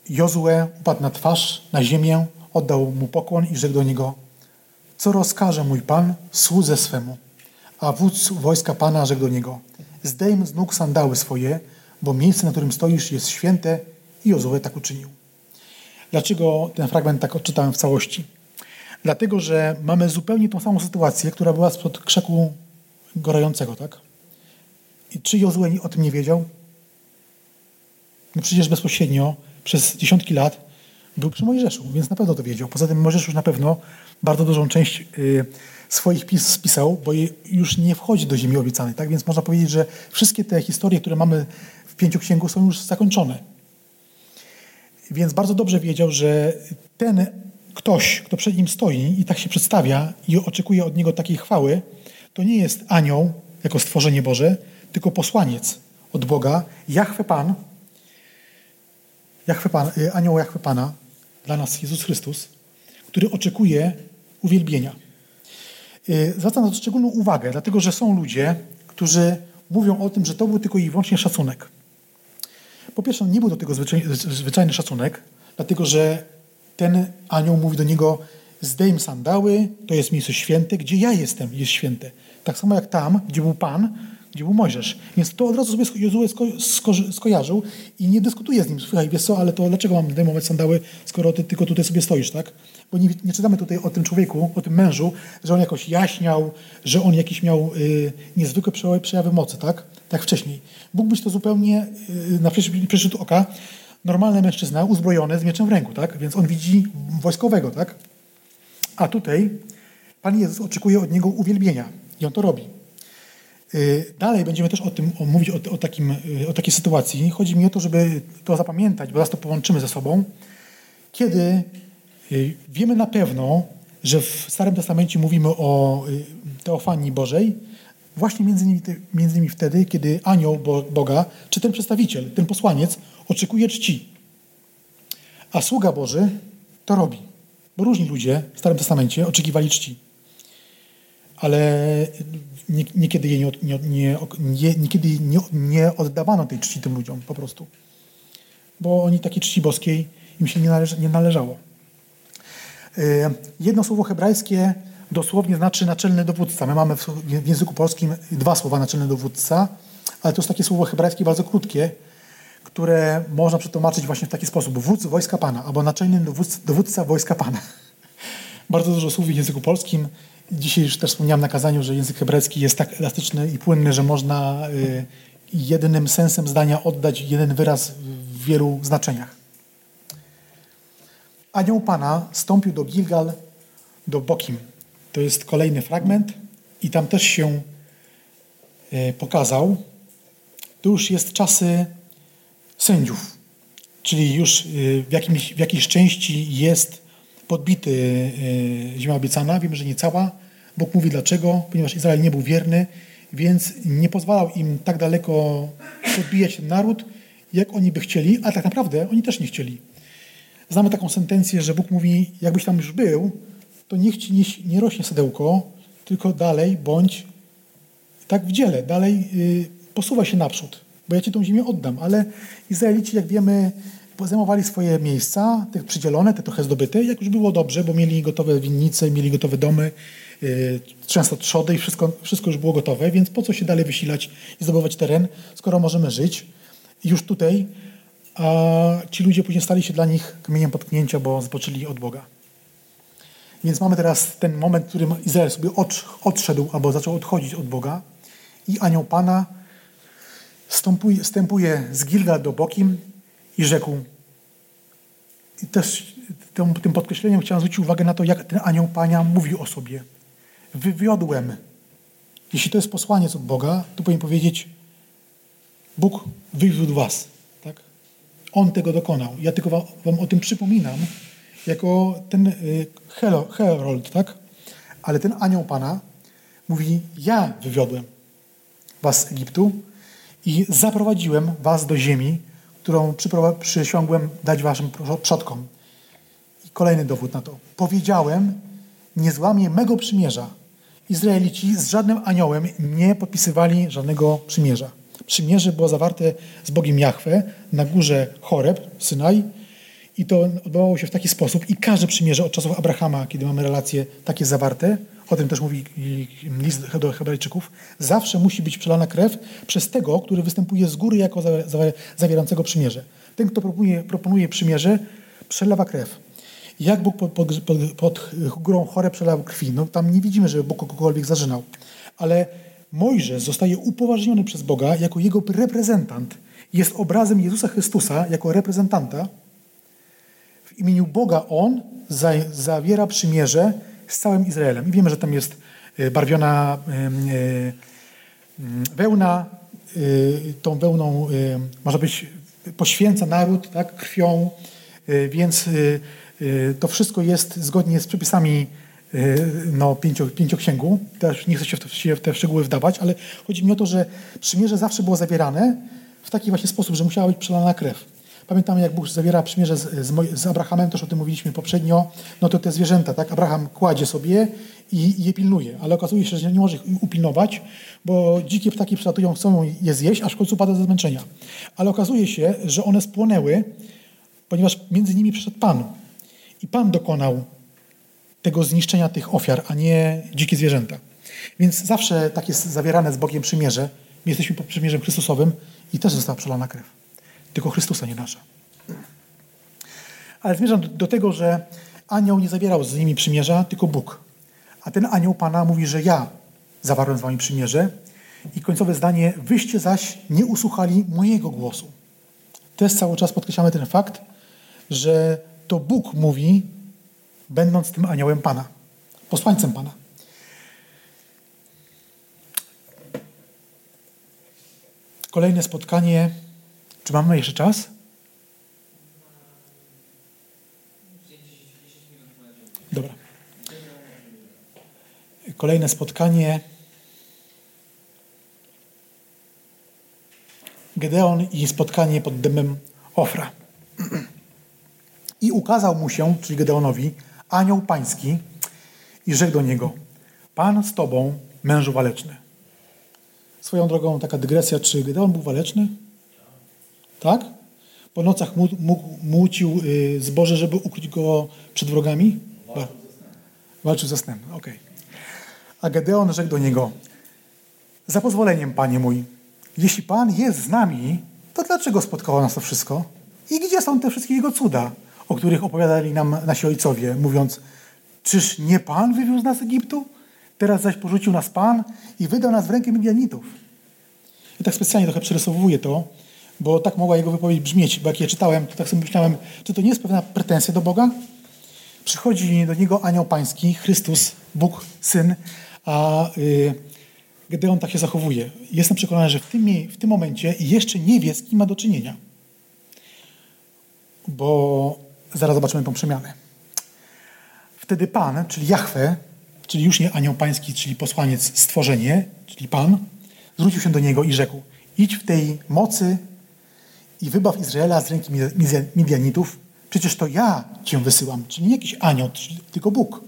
Jozue upadł na twarz, na ziemię, oddał mu pokłon i rzekł do niego, co rozkaże mój Pan słudze swemu? A wódz wojska Pana rzekł do niego, zdejm z nóg sandały swoje, bo miejsce, na którym stoisz jest święte i Jozue tak uczynił. Dlaczego ten fragment tak odczytałem w całości? Dlatego, że mamy zupełnie tą samą sytuację, która była spod krzaku gorającego, tak? I czy Jozue o tym nie wiedział? No przecież bezpośrednio przez dziesiątki lat był przy Mojżeszu, więc na pewno to wiedział. Poza tym Mojżesz już na pewno bardzo dużą część y, swoich pis spisał, bo już nie wchodzi do ziemi obiecanej, tak? Więc można powiedzieć, że wszystkie te historie, które mamy w pięciu księgu są już zakończone. Więc bardzo dobrze wiedział, że ten ktoś, kto przed nim stoi i tak się przedstawia i oczekuje od niego takiej chwały, to nie jest anioł jako stworzenie Boże, tylko posłaniec od Boga, Jahwe Pan, Jahwe Pan, y, anioł Jahwe Pana, dla nas Jezus Chrystus, który oczekuje uwielbienia. Y, zwracam na to szczególną uwagę, dlatego że są ludzie, którzy mówią o tym, że to był tylko i wyłącznie szacunek. Po pierwsze, nie był to tylko zwyczajny szacunek, dlatego że ten anioł mówi do niego: Zdejm sandały, to jest miejsce święte, gdzie ja jestem, jest święte. Tak samo jak tam, gdzie był Pan, gdzie był Mojżesz. Więc to od razu sobie Jozue sko sko skojarzył i nie dyskutuje z nim. Słuchaj, wiesz co, ale to dlaczego mam zdejmować sandały, skoro ty tylko tutaj sobie stoisz, tak? Bo nie, nie czytamy tutaj o tym człowieku, o tym mężu, że on jakoś jaśniał, że on jakiś miał y, niezwykłe przejawy mocy, tak? Tak wcześniej. Mógł być to zupełnie y, na rzut oka normalny mężczyzna uzbrojony z mieczem w ręku, tak? Więc on widzi wojskowego, tak? A tutaj Pan Jezus oczekuje od niego uwielbienia i on to robi. Y, dalej będziemy też o tym o, mówić, o, o, takim, y, o takiej sytuacji. Chodzi mi o to, żeby to zapamiętać, bo zaraz to połączymy ze sobą. Kiedy y, wiemy na pewno, że w Starym Testamencie mówimy o teofanii Bożej, właśnie między innymi, między innymi wtedy, kiedy anioł Boga, czy ten przedstawiciel, ten posłaniec oczekuje czci. A sługa Boży to robi. Bo różni ludzie w Starym Testamencie oczekiwali czci. Ale niekiedy, nie, nie, nie, niekiedy nie, nie oddawano tej czci tym ludziom po prostu. Bo oni takiej czci boskiej im się nie, należy, nie należało. E, jedno słowo hebrajskie dosłownie znaczy naczelny dowódca. My mamy w języku polskim dwa słowa naczelny dowódca, ale to jest takie słowo hebrajskie bardzo krótkie, które można przetłumaczyć właśnie w taki sposób. Wódz wojska Pana, albo naczelny dowódca, dowódca wojska Pana. [laughs] Bardzo dużo słów w języku polskim. Dzisiaj już też wspomniałem na kazaniu, że język hebrajski jest tak elastyczny i płynny, że można y, jedynym sensem zdania oddać jeden wyraz w wielu znaczeniach. Anioł Pana stąpił do Gilgal, do Bokim. To jest kolejny fragment i tam też się y, pokazał. To już jest czasy sędziów, czyli już y, w, jakimś, w jakiejś części jest podbity y, ziemia obiecana. Wiemy, że nie cała. Bóg mówi dlaczego, ponieważ Izrael nie był wierny, więc nie pozwalał im tak daleko podbijać ten naród, jak oni by chcieli, a tak naprawdę oni też nie chcieli. Znamy taką sentencję, że Bóg mówi, jakbyś tam już był, to niech ci nie, nie rośnie sadełko, tylko dalej bądź tak w dziele, dalej y, posuwa się naprzód bo ja ci tą ziemię oddam. Ale Izraelici, jak wiemy, zajmowali swoje miejsca, te przydzielone, te trochę zdobyte, jak już było dobrze, bo mieli gotowe winnice, mieli gotowe domy, yy, często trzody i wszystko, wszystko już było gotowe, więc po co się dalej wysilać i zdobywać teren, skoro możemy żyć już tutaj, a ci ludzie później stali się dla nich kamieniem potknięcia, bo zboczyli od Boga. Więc mamy teraz ten moment, w którym Izrael sobie odszedł albo zaczął odchodzić od Boga i anioł Pana Wstępuje, z Gilgal do Bokim i rzekł. I też tym, tym podkreśleniem chciałem zwrócić uwagę na to, jak ten anioł Pania mówił o sobie. Wywiodłem Jeśli to jest posłaniec od Boga, to powinien powiedzieć, Bóg wywiódł was. Tak? On tego dokonał. Ja tylko wam o tym przypominam, jako ten y, herold, tak? Ale ten anioł Pana mówi, ja wywiodłem was z Egiptu i zaprowadziłem was do ziemi, którą przysiągłem dać waszym przodkom. I kolejny dowód na to. Powiedziałem, nie złamię mego przymierza. Izraelici z żadnym aniołem nie podpisywali żadnego przymierza. Przymierze było zawarte z Bogiem Jahwe na górze Choreb, Synaj, i to odbywało się w taki sposób. I każde przymierze od czasów Abrahama, kiedy mamy relacje takie zawarte, o tym też mówi list do Hebrajczyków, zawsze musi być przelana krew przez tego, który występuje z góry jako zawierającego przymierze. Ten, kto proponuje, proponuje przymierze, przelewa krew. Jak Bóg pod, pod, pod, górą chore przelał krwi? No tam nie widzimy, żeby Bóg kogokolwiek zażynał. Ale Mojżesz zostaje upoważniony przez Boga jako jego reprezentant. Jest obrazem Jezusa Chrystusa jako reprezentanta. W imieniu Boga on za, zawiera przymierze z całym Izraelem. I wiemy, że tam jest e, barwiona e, e, wełna. Tą wełną może być poświęca naród tak, krwią, więc to wszystko jest zgodnie z przepisami no, pięcio, pięcioksięgu. Też nie chcę się w, te, w te szczegóły wdawać, ale chodzi mi o to, że przymierze zawsze było zawierane w taki właśnie sposób, że musiała być przelana krew. Pamiętamy, jak Bóg zawiera przymierze z, z, Abrahamem, też o tym mówiliśmy poprzednio, no to te zwierzęta, tak? Abraham kładzie sobie i, i je pilnuje, ale okazuje się, że nie może ich upilnować, bo dzikie ptaki przylatują, chcą je zjeść, aż w końcu pada ze zmęczenia. Ale okazuje się, że one spłonęły, ponieważ między nimi przyszedł Pan. I Pan dokonał tego zniszczenia tych ofiar, a nie dzikie zwierzęta. Więc zawsze tak jest zawierane z Bogiem przymierze. My jesteśmy pod przymierzem Chrystusowym i też została przelana krew. Tylko Chrystusa, nie nasza. Ale zmierzam do, tego, że anioł nie zawierał z nimi przymierza, tylko Bóg. A ten anioł Pana mówi, że ja zawarłem z wami przymierze. I końcowe zdanie, wyście zaś nie usłuchali mojego głosu. Też cały czas podkreślamy ten fakt, że to Bóg mówi, będąc tym aniołem Pana, posłańcem Pana. Kolejne spotkanie. Czy mamy jeszcze czas? Dobra. Kolejne spotkanie. Gedeon i spotkanie pod dymem Ofra. I ukazał mu się, czyli Gedeonowi, anioł pański i rzekł do niego, Pan z tobą, mężu waleczny. Swoją drogą taka dygresja, czy Gedeon był waleczny? Tak? Po nocach mucił y, zboże, żeby ukryć go przed wrogami? Walczył ze snem. Walczył okej. Okay. A Gedeon rzekł do niego, za pozwoleniem, panie mój, jeśli pan jest z nami, to dlaczego spotkało nas to wszystko? I gdzie są te wszystkie jego cuda? o których opowiadali nam nasi ojcowie, mówiąc, czyż nie Pan wywiózł nas z Egiptu? Teraz zaś porzucił nas Pan i wydał nas w rękę Midianitów. I tak specjalnie trochę przerysowuję to, bo tak mogła jego wypowiedź brzmieć, bo jak je czytałem, to tak sobie myślałem, czy to nie jest pewna pretensja do Boga? Przychodzi do niego anioł pański, Chrystus, Bóg, Syn, a yy, Gedeon tak się zachowuje. Jestem przekonany, że w tym, w tym momencie jeszcze nie wie, z kim ma do czynienia. Bo Zaraz zobaczymy tą przemianę. Wtedy Pan, czyli Jahwe, czyli już nie anioł pański, czyli posłaniec, stworzenie, czyli Pan, zwrócił się do niego i rzekł: Idź w tej mocy i wybaw Izraela z ręki Midianitów. Przecież to ja cię wysyłam, czyli nie jakiś anioł, tylko Bóg.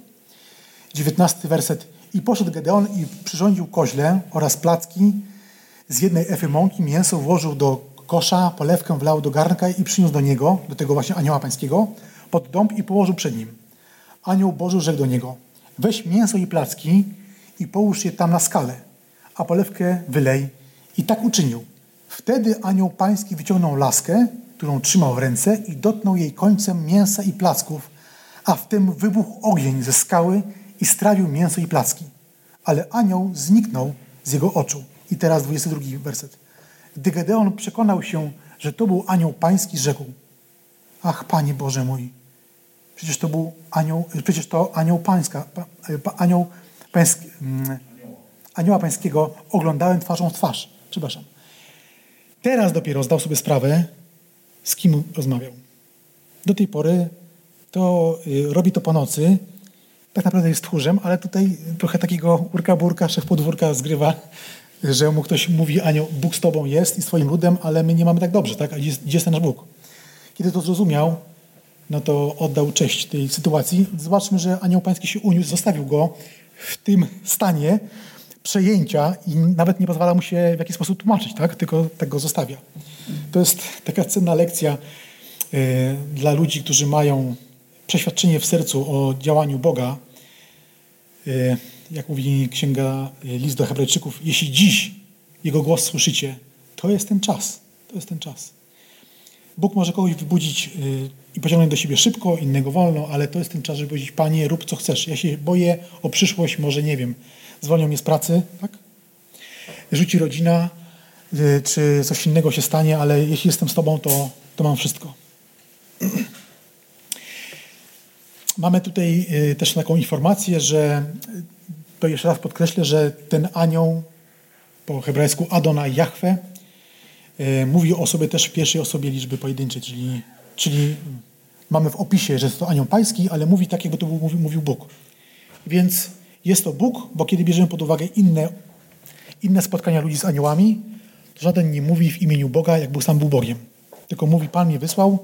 Dziewiętnasty werset. I poszedł Gedeon i przyrządził koźle oraz placki z jednej efy mąki, mięso włożył do kosza, polewkę wlał do garnka i przyniósł do niego, do tego właśnie anioła pańskiego, pod dąb i położył przed nim. Anioł Boży rzekł do niego, weź mięso i placki i połóż je tam na skalę, a polewkę wylej. I tak uczynił. Wtedy anioł pański wyciągnął laskę, którą trzymał w ręce i dotknął jej końcem mięsa i placków, a w tym wybuchł ogień ze skały i strawił mięso i placki. Ale anioł zniknął z jego oczu. I teraz 22 werset. Gdy Gedeon przekonał się, że to był anioł pański, rzekł: Ach, Panie Boże mój, przecież to był anioł, przecież to anioł pańska, anioł pański, mm, anioła pańskiego oglądałem twarzą w twarz. Przepraszam. Teraz dopiero zdał sobie sprawę, z kim rozmawiał. Do tej pory to y, robi to po nocy. Tak naprawdę jest tchórzem, ale tutaj trochę takiego urka-burka, szef podwórka zgrywa, że mu ktoś mówi, Anioł, Bóg z tobą jest i z twoim ludem, ale my nie mamy tak dobrze, tak? A gdzie, gdzie jest ten nasz Bóg? Kiedy to zrozumiał, no to oddał cześć tej sytuacji. Zobaczmy, że anioł pański się uniósł, zostawił go w tym stanie przejęcia i nawet nie pozwala mu się w jakiś sposób tłumaczyć, tak? tylko tak go zostawia. To jest taka cenna lekcja y, dla ludzi, którzy mają przeświadczenie w sercu o działaniu Boga. Y, jak mówi księga y, List do Hebrajczyków, jeśli dziś Jego głos słyszycie, to jest ten czas. To jest ten czas. Bóg może kogoś wybudzić i pociągnąć do siebie szybko, innego wolno, ale to jest ten czas, żeby powiedzieć, Panie, rób co chcesz. Ja się boję o przyszłość, może nie wiem, zwolnią mnie z pracy, tak? Rzuci rodzina, y, czy coś innego się stanie, ale jeśli jestem z Tobą, to, to mam wszystko. [clears throat] Mamy tutaj y, też taką informację, że to jeszcze raz podkreślę, że ten anioł po hebrajsku Adona Jahwe y, mówi o sobie też w pierwszej osobie liczby pojedynczej, czyli, czyli mamy w opisie, że jest to anioł pański, ale mówi tak, jakby to mówił Bóg. Więc jest to Bóg, bo kiedy bierzemy pod uwagę inne, inne spotkania ludzi z aniołami, to żaden nie mówi w imieniu Boga, jakby sam był Bogiem. Tylko mówi, Pan mnie wysłał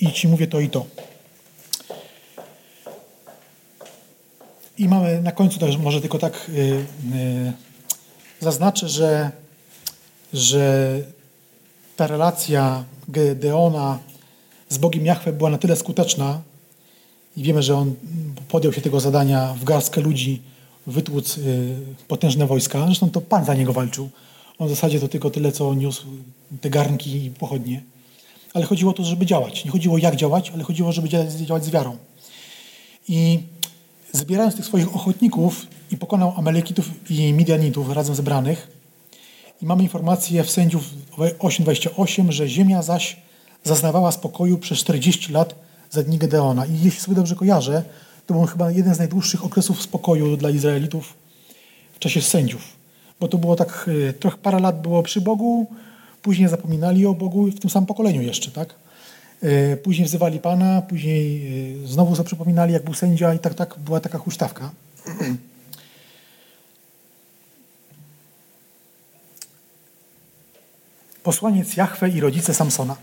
i ci mówię to i to. I mamy na końcu też może tylko tak yy, yy, zaznaczę, że, że ta relacja Gedeona z Bogiem Jahwe była na tyle skuteczna i wiemy, że on podjął się tego zadania w garstkę ludzi wytłuc y, potężne wojska. Zresztą to Pan za niego walczył. On w zasadzie to tylko tyle, co niósł te garnki i pochodnie. Ale chodziło o to, żeby działać. Nie chodziło jak działać, ale chodziło, żeby działać z wiarą. I zbierając tych swoich ochotników i pokonał Amalekitów i Midianitów razem zebranych. I mamy informację w sędziów 8.28, że ziemia zaś zaznawała spokoju przez 40 lat za dni Gedeona. I jeśli sobie dobrze kojarzę, to był chyba jeden z najdłuższych okresów spokoju dla Izraelitów w czasie sędziów. Bo to było tak, e, trochę parę lat było przy Bogu, później zapominali o Bogu w tym samym pokoleniu jeszcze, tak? E, później wzywali Pana, później e, znowu sobie przypominali, jak był sędzia i tak, tak była taka huśtawka. [clears throat] Posłaniec Jahwe i rodzice Samsona.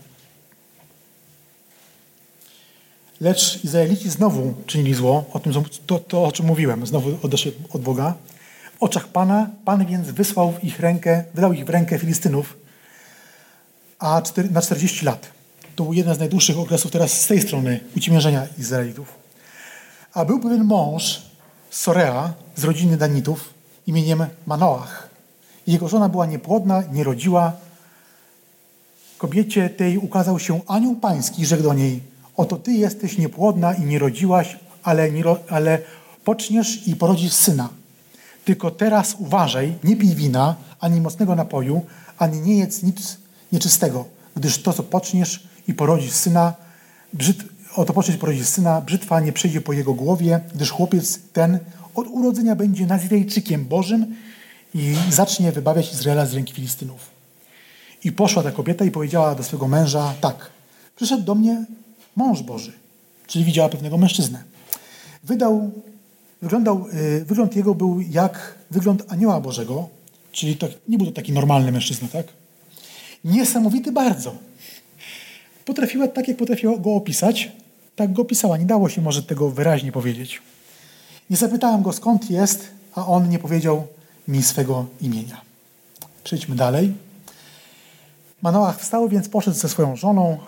Lecz Izraelici znowu czynili zło, o tym, to, to o czym mówiłem, znowu odeszli od Boga. W oczach Pana, Pan więc wysłał w ich rękę, wydał ich w rękę Filistynów a na 40 lat. To był jeden z najdłuższych okresów teraz z tej strony uciemiężenia Izraelitów. A był pewien mąż Sorea, z rodziny Danitów, imieniem Manoach. Jego żona była niepłodna, nie rodziła. Kobiecie tej ukazał się anioł pański rzekł do niej – Oto ty jesteś niepłodna i nie rodziłaś, ale, nie, ale poczniesz i porodzisz syna. Tylko teraz uważaj, nie pij wina, ani mocnego napoju, ani nie jedz nic nieczystego, gdyż to, co poczniesz i porodzisz syna, brzyd, oto poczniesz i porodzisz syna, brzytwa nie przejdzie po jego głowie, gdyż chłopiec ten od urodzenia będzie Nazirejczykiem Bożym i zacznie wybawiać Izraela z ręki Filistynów. I poszła ta kobieta i powiedziała do swego męża tak, przyszedł do mnie mąż Boży, czyli widziała pewnego mężczyznę. Wydał, wyglądał, y, wygląd jego był jak wygląd anioła Bożego, czyli to, nie był to taki normalny mężczyzna, tak? Niesamowity bardzo. Potrafiła, tak jak potrafiła go opisać, tak go opisała. Nie dało się może tego wyraźnie powiedzieć. Nie zapytałem go skąd jest, a on nie powiedział mi swego imienia. Przejdźmy dalej. Manoach wstał, więc poszedł ze swoją żoną,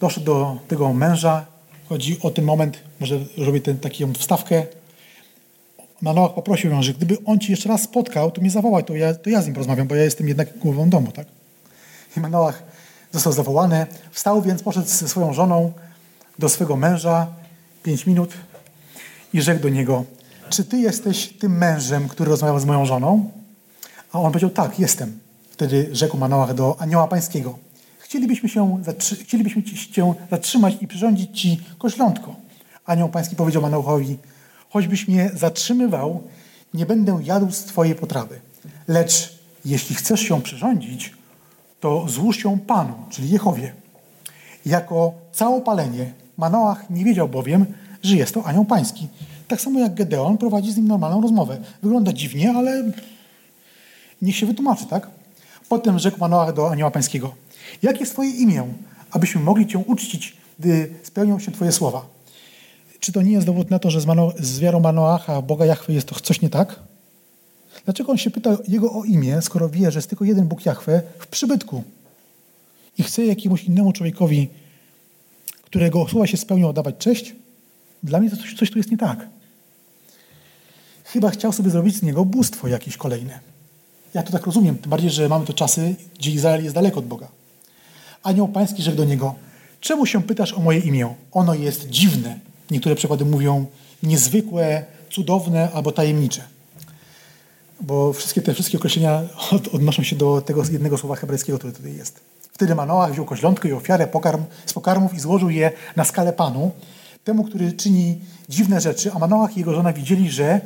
doszedł do tego męża. Chodzi o ten moment, może robię ten, taką wstawkę. Manoach poprosił ją, że gdyby on ci jeszcze raz spotkał, to mnie zawołaj, to ja, to ja z nim porozmawiam, bo ja jestem jednak głową domu, tak? I Manoach został zawołany. Wstał więc, poszedł ze swoją żoną do swego męża, pięć minut i rzekł do niego, czy ty jesteś tym mężem, który rozmawiał z moją żoną? A on powiedział, tak, jestem. Wtedy rzekł Manoach do anioła pańskiego, Chcielibyśmy, się, chcielibyśmy cię zatrzymać i przyrządzić ci koślątko. Anioł pański powiedział Manochowi, choćbyś mnie zatrzymywał, nie będę jadł z twojej potrawy. Lecz jeśli chcesz się przyrządzić, to złóż ją Panu, czyli Jehowie. Jako całopalenie Manoach nie wiedział bowiem, że jest to anioł pański. Tak samo jak Gedeon prowadzi z nim normalną rozmowę. Wygląda dziwnie, ale niech się wytłumaczy, tak? Potem rzekł Manoach do anioła pańskiego. Jakie jest twoje imię, abyśmy mogli cię uczcić, gdy spełnią się twoje słowa? Czy to nie jest dowód na to, że z, Mano, z wiarą Manoacha, Boga Jahwe, jest to coś nie tak? Dlaczego on się pyta jego o imię, skoro wie, że jest tylko jeden Bóg Jahwe w przybytku i chce jakiemuś innemu człowiekowi, którego słowa się spełnią, oddawać cześć? Dla mnie to coś, coś tu jest nie tak. Chyba chciał sobie zrobić z niego bóstwo jakieś kolejne. Ja to tak rozumiem, tym bardziej, że mamy to czasy, gdzie Izrael jest daleko od Boga. Anioł pański rzekł do niego, czemu się pytasz o moje imię? Ono jest dziwne. Niektóre przykłady mówią niezwykłe, cudowne albo tajemnicze. Bo wszystkie te wszystkie określenia [laughs] od, odnoszą się do tego jednego słowa hebrajskiego, które tutaj jest. Wtedy Manoach wziął koźlątkę i ofiarę pokarm, z pokarmów i złożył je na skalę Panu, temu, który czyni dziwne rzeczy, a Manoach i jego żona widzieli, że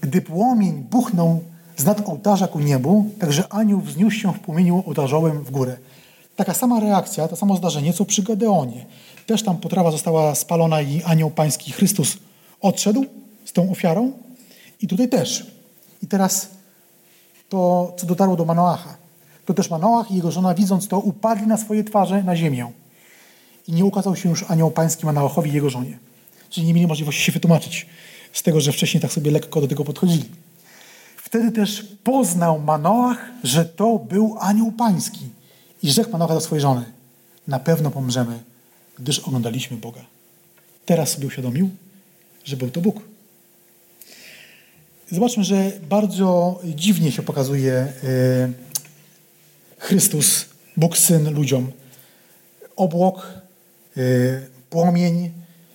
gdy płomień buchnął z nad ołtarza ku niebu, także anioł wzniósł się w płomieniu ołtarzowym w górę. Taka sama reakcja, to samo zdarzenie, co przy Gedeonie. Też tam potrawa została spalona i anioł pański Chrystus odszedł z tą ofiarą. I tutaj też. I teraz to, co dotarło do Manoacha. To też Manoach i jego żona, widząc to, upadli na swoje twarze na ziemię. I nie ukazał się już anioł pański Manoachowi i jego żonie. Czyli nie mieli możliwości się wytłumaczyć z tego, że wcześniej tak sobie lekko do tego podchodzili. Wtedy też poznał Manoach, że to był anioł pański. I rzekł Manoach do swojej żony, na pewno pomrzemy, gdyż oglądaliśmy Boga. Teraz sobie uświadomił, że był to Bóg. Zobaczmy, że bardzo dziwnie się pokazuje e, Chrystus, Bóg Syn ludziom. Obłok, e, płomień,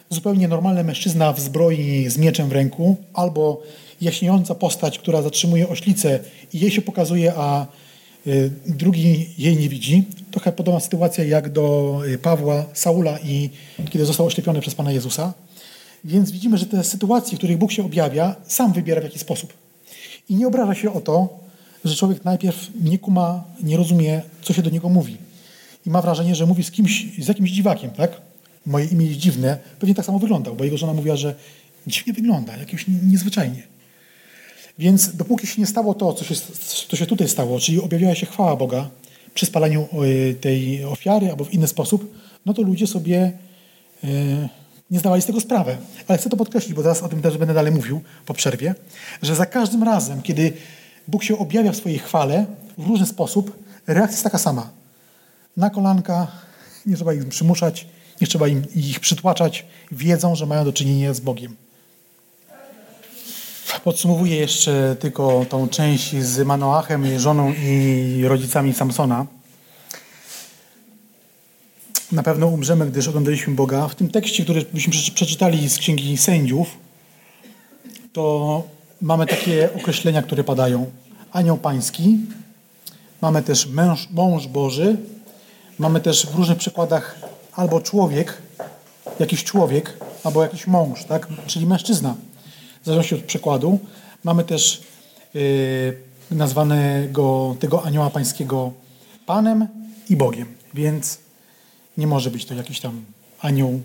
zupełnie normalny mężczyzna w zbroi z mieczem w ręku, albo jaśniejąca postać, która zatrzymuje oślicę i jej się pokazuje, a drugi jej nie widzi. Trochę podobna sytuacja jak do y, Pawła, Saula i kiedy został oślepiony przez Pana Jezusa. Więc widzimy, że te sytuacje, w których Bóg się objawia, sam wybiera w jaki sposób. I nie obraża się o to, że człowiek najpierw nie kuma, nie rozumie, co się do niego mówi. I ma wrażenie, że mówi z kimś, z jakimś dziwakiem, tak? Moje imię jest dziwne. Pewnie tak samo wyglądał, bo jego żona mówiła, że dziwnie wygląda, jakimś niezwyczajnie. Więc dopóki się nie stało to, co się, co się tutaj stało, czyli objawiała się chwała Boga przy spalaniu e, tej ofiary albo w inny sposób, no to ludzie sobie e, nie zdawali z tego sprawę. Ale chcę to podkreślić, bo teraz o tym też będę dalej mówił po przerwie, że za każdym razem, kiedy Bóg się objawia w swojej chwale w różny sposób, reakcja jest taka sama. Na kolanka, nie trzeba ich przymuszać, nie trzeba im ich przytłaczać, wiedzą, że mają do czynienia z Bogiem. Podsumowuję jeszcze tylko tą część z Manoachem, żoną i rodzicami Samsona. Na pewno umrzemy, gdyż oglądaliśmy Boga. W tym tekście, który byśmy przeczytali z Księgi Sędziów, to mamy takie określenia, które padają. Anioł pański, mamy też męż, mąż Boży, mamy też w różnych przykładach albo człowiek, jakiś człowiek, albo jakiś mąż, tak? czyli mężczyzna w zależności od przekładu. Mamy też yy, nazwanego tego anioła pańskiego Panem i Bogiem, więc nie może być to jakiś tam anioł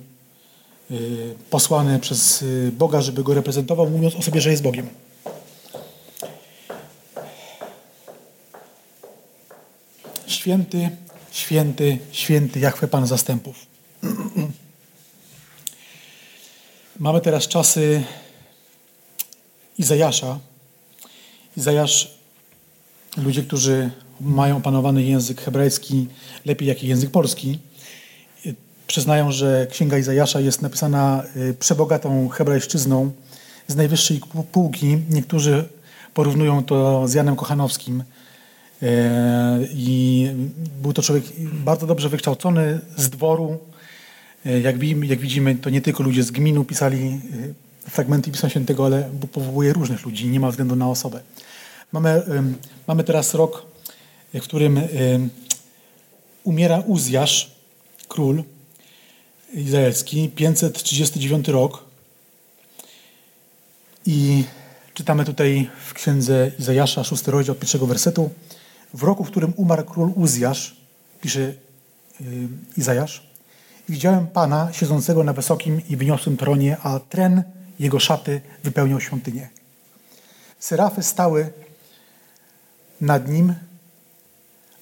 yy, posłany przez yy, Boga, żeby go reprezentował, mówiąc o sobie, że jest Bogiem. Święty, święty, święty Jachwę Pan zastępów. [clears throat] Mamy teraz czasy Izajasza. Izajasz, ludzie, którzy mają opanowany język hebrajski lepiej jak język polski, przyznają, że Księga Izajasza jest napisana y, przebogatą hebrajszczyzną z najwyższej półki. Niektórzy porównują to z Janem Kochanowskim. Y, I był to człowiek bardzo dobrze wykształcony z dworu. Y, jak widzimy, to nie tylko ludzie z gminu pisali fragmenty Pisma Świętego, ale powołuje różnych ludzi, nie ma względu na osobę. Mamy, mamy teraz rok, w którym umiera Uzjasz, król izraelski, 539 rok. I Czytamy tutaj w księdze Izajasza, szósty rozdział od pierwszego wersetu. W roku, w którym umarł król Uzjasz, pisze Izajasz, widziałem Pana siedzącego na wysokim i wyniosłym tronie, a tren jego szaty wypełniał świątynię. Serafy stały nad nim,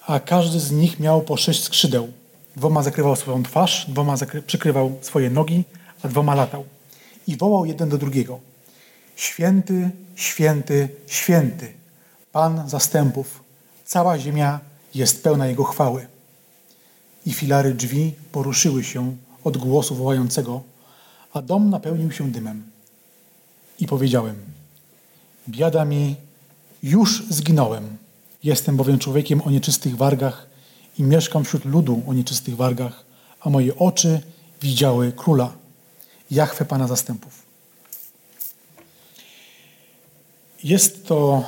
a każdy z nich miał po sześć skrzydeł. Dwoma zakrywał swoją twarz, dwoma przykrywał swoje nogi, a dwoma latał. I wołał jeden do drugiego. Święty, święty, święty, Pan zastępów, cała ziemia jest pełna Jego chwały. I filary drzwi poruszyły się od głosu wołającego, a dom napełnił się dymem. I powiedziałem, biada mi, już zginąłem. Jestem bowiem człowiekiem o nieczystych wargach i mieszkam wśród ludu o nieczystych wargach, a moje oczy widziały króla, Jachwę Pana zastępów. Jest to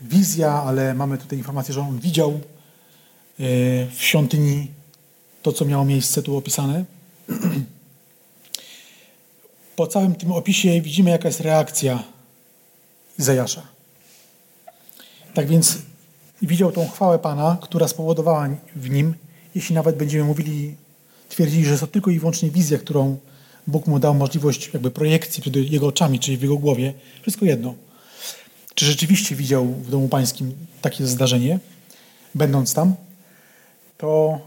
wizja, ale mamy tutaj informację, że on widział e, w świątyni to, co miało miejsce tu opisane. [clears throat] Po całym tym opisie widzimy, jaka jest reakcja Izajasza. Tak więc widział tą chwałę Pana, która spowodowała w nim, jeśli nawet będziemy mówili, twierdzili, że to tylko i wyłącznie wizja, którą Bóg mu dał możliwość jakby projekcji przed jego oczami, czyli w jego głowie, wszystko jedno. Czy rzeczywiście widział w domu pańskim takie zdarzenie, będąc tam, to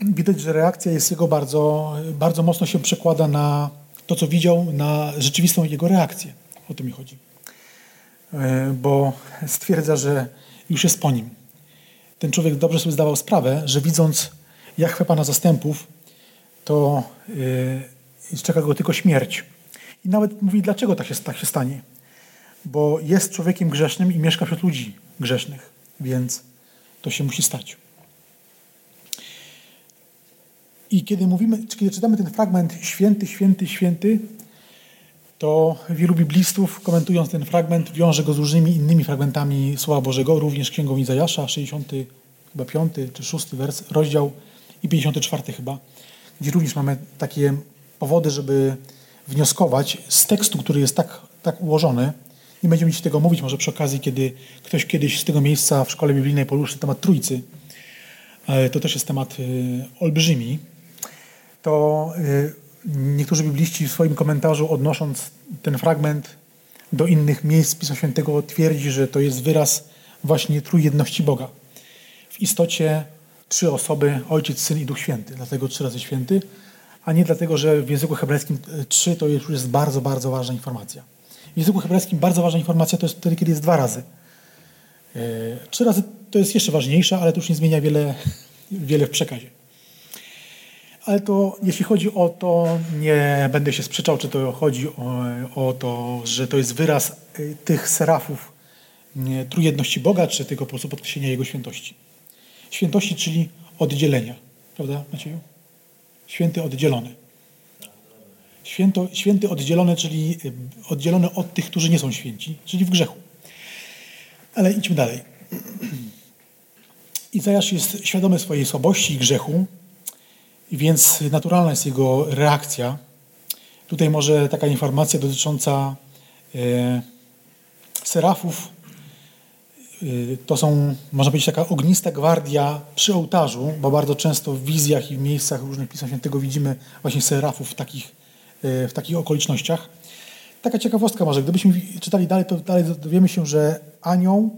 widać, że reakcja jest jego bardzo, bardzo mocno się przekłada na to, co widział, na rzeczywistą jego reakcję. O to mi chodzi. E, bo stwierdza, że już jest po nim. Ten człowiek dobrze sobie zdawał sprawę, że widząc Jachwę Pana zastępów, to yy, czeka go tylko śmierć. I nawet mówi, dlaczego tak się, tak się stanie. Bo jest człowiekiem grzesznym i mieszka wśród ludzi grzesznych, więc to się musi stać. I kiedy mówimy, kiedy czytamy ten fragment święty, święty, święty, to wielu biblistów, komentując ten fragment, wiąże go z różnymi innymi fragmentami Słowa Bożego, również Księgą Izajasza, 60, chyba 5 czy 6 wers, rozdział i 54 chyba, gdzie również mamy takie powody, żeby wnioskować z tekstu, który jest tak, tak ułożony. Nie będziemy ci tego mówić, może przy okazji, kiedy ktoś kiedyś z tego miejsca w szkole biblijnej poruszy temat Trójcy, to też jest temat y, olbrzymi, to y, niektórzy bibliści w swoim komentarzu odnosząc ten fragment do innych miejsc Pisma Świętego twierdzi, że to jest wyraz właśnie trójjedności Boga. W istocie trzy osoby, Ojciec, Syn i Duch Święty, dlatego trzy razy święty, a nie dlatego, że w języku hebrajskim trzy to już jest bardzo, bardzo ważna informacja. W języku hebrajskim bardzo ważna informacja to jest wtedy, kiedy jest dwa razy. E, trzy razy to jest jeszcze ważniejsza, ale to już nie zmienia wiele, wiele w przekazie. Ale to, jeśli chodzi o to, nie będę się sprzeczał, czy to chodzi o, o to, że to jest wyraz y, tych serafów nie, trójjedności Boga, czy tylko po prostu podkreślenia Jego świętości. Świętości, czyli oddzielenia. Prawda, Macieju? Święty oddzielony. Święto, święty oddzielony, czyli y, oddzielony od tych, którzy nie są święci, czyli w grzechu. Ale idźmy dalej. [clears throat] Izajasz jest świadomy swojej słabości i grzechu, i więc naturalna jest jego reakcja. Tutaj może taka informacja dotycząca e, serafów. E, to są, można powiedzieć, taka ognista gwardia przy ołtarzu, bo bardzo często w wizjach i w miejscach różnych Pisma Świętego widzimy właśnie serafów w takich, e, w takich okolicznościach. Taka ciekawostka może, gdybyśmy czytali dalej, to dalej dowiemy się, że anioł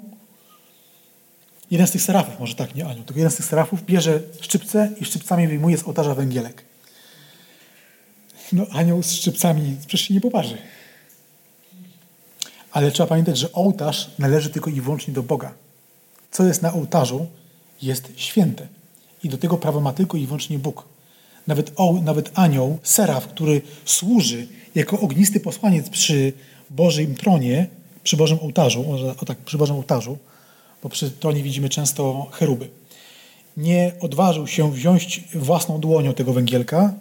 Jeden z tych serafów, może tak, nie anioł, tylko jeden z tych serafów bierze szczypce i szczypcami wyjmuje z ołtarza węgielek. No anioł z szczypcami przecież się nie poparzy. Ale trzeba pamiętać, że ołtarz należy tylko i wyłącznie do Boga. Co jest na ołtarzu, jest święte. I do tego prawo ma tylko i wyłącznie Bóg. Nawet, o, nawet anioł, seraf, który służy jako ognisty posłaniec przy Bożym tronie, przy Bożym ołtarzu, o tak, przy Bożym ołtarzu, bo przy tronie widzimy często cheruby. Nie odważył się wziąć własną dłonią tego węgielka,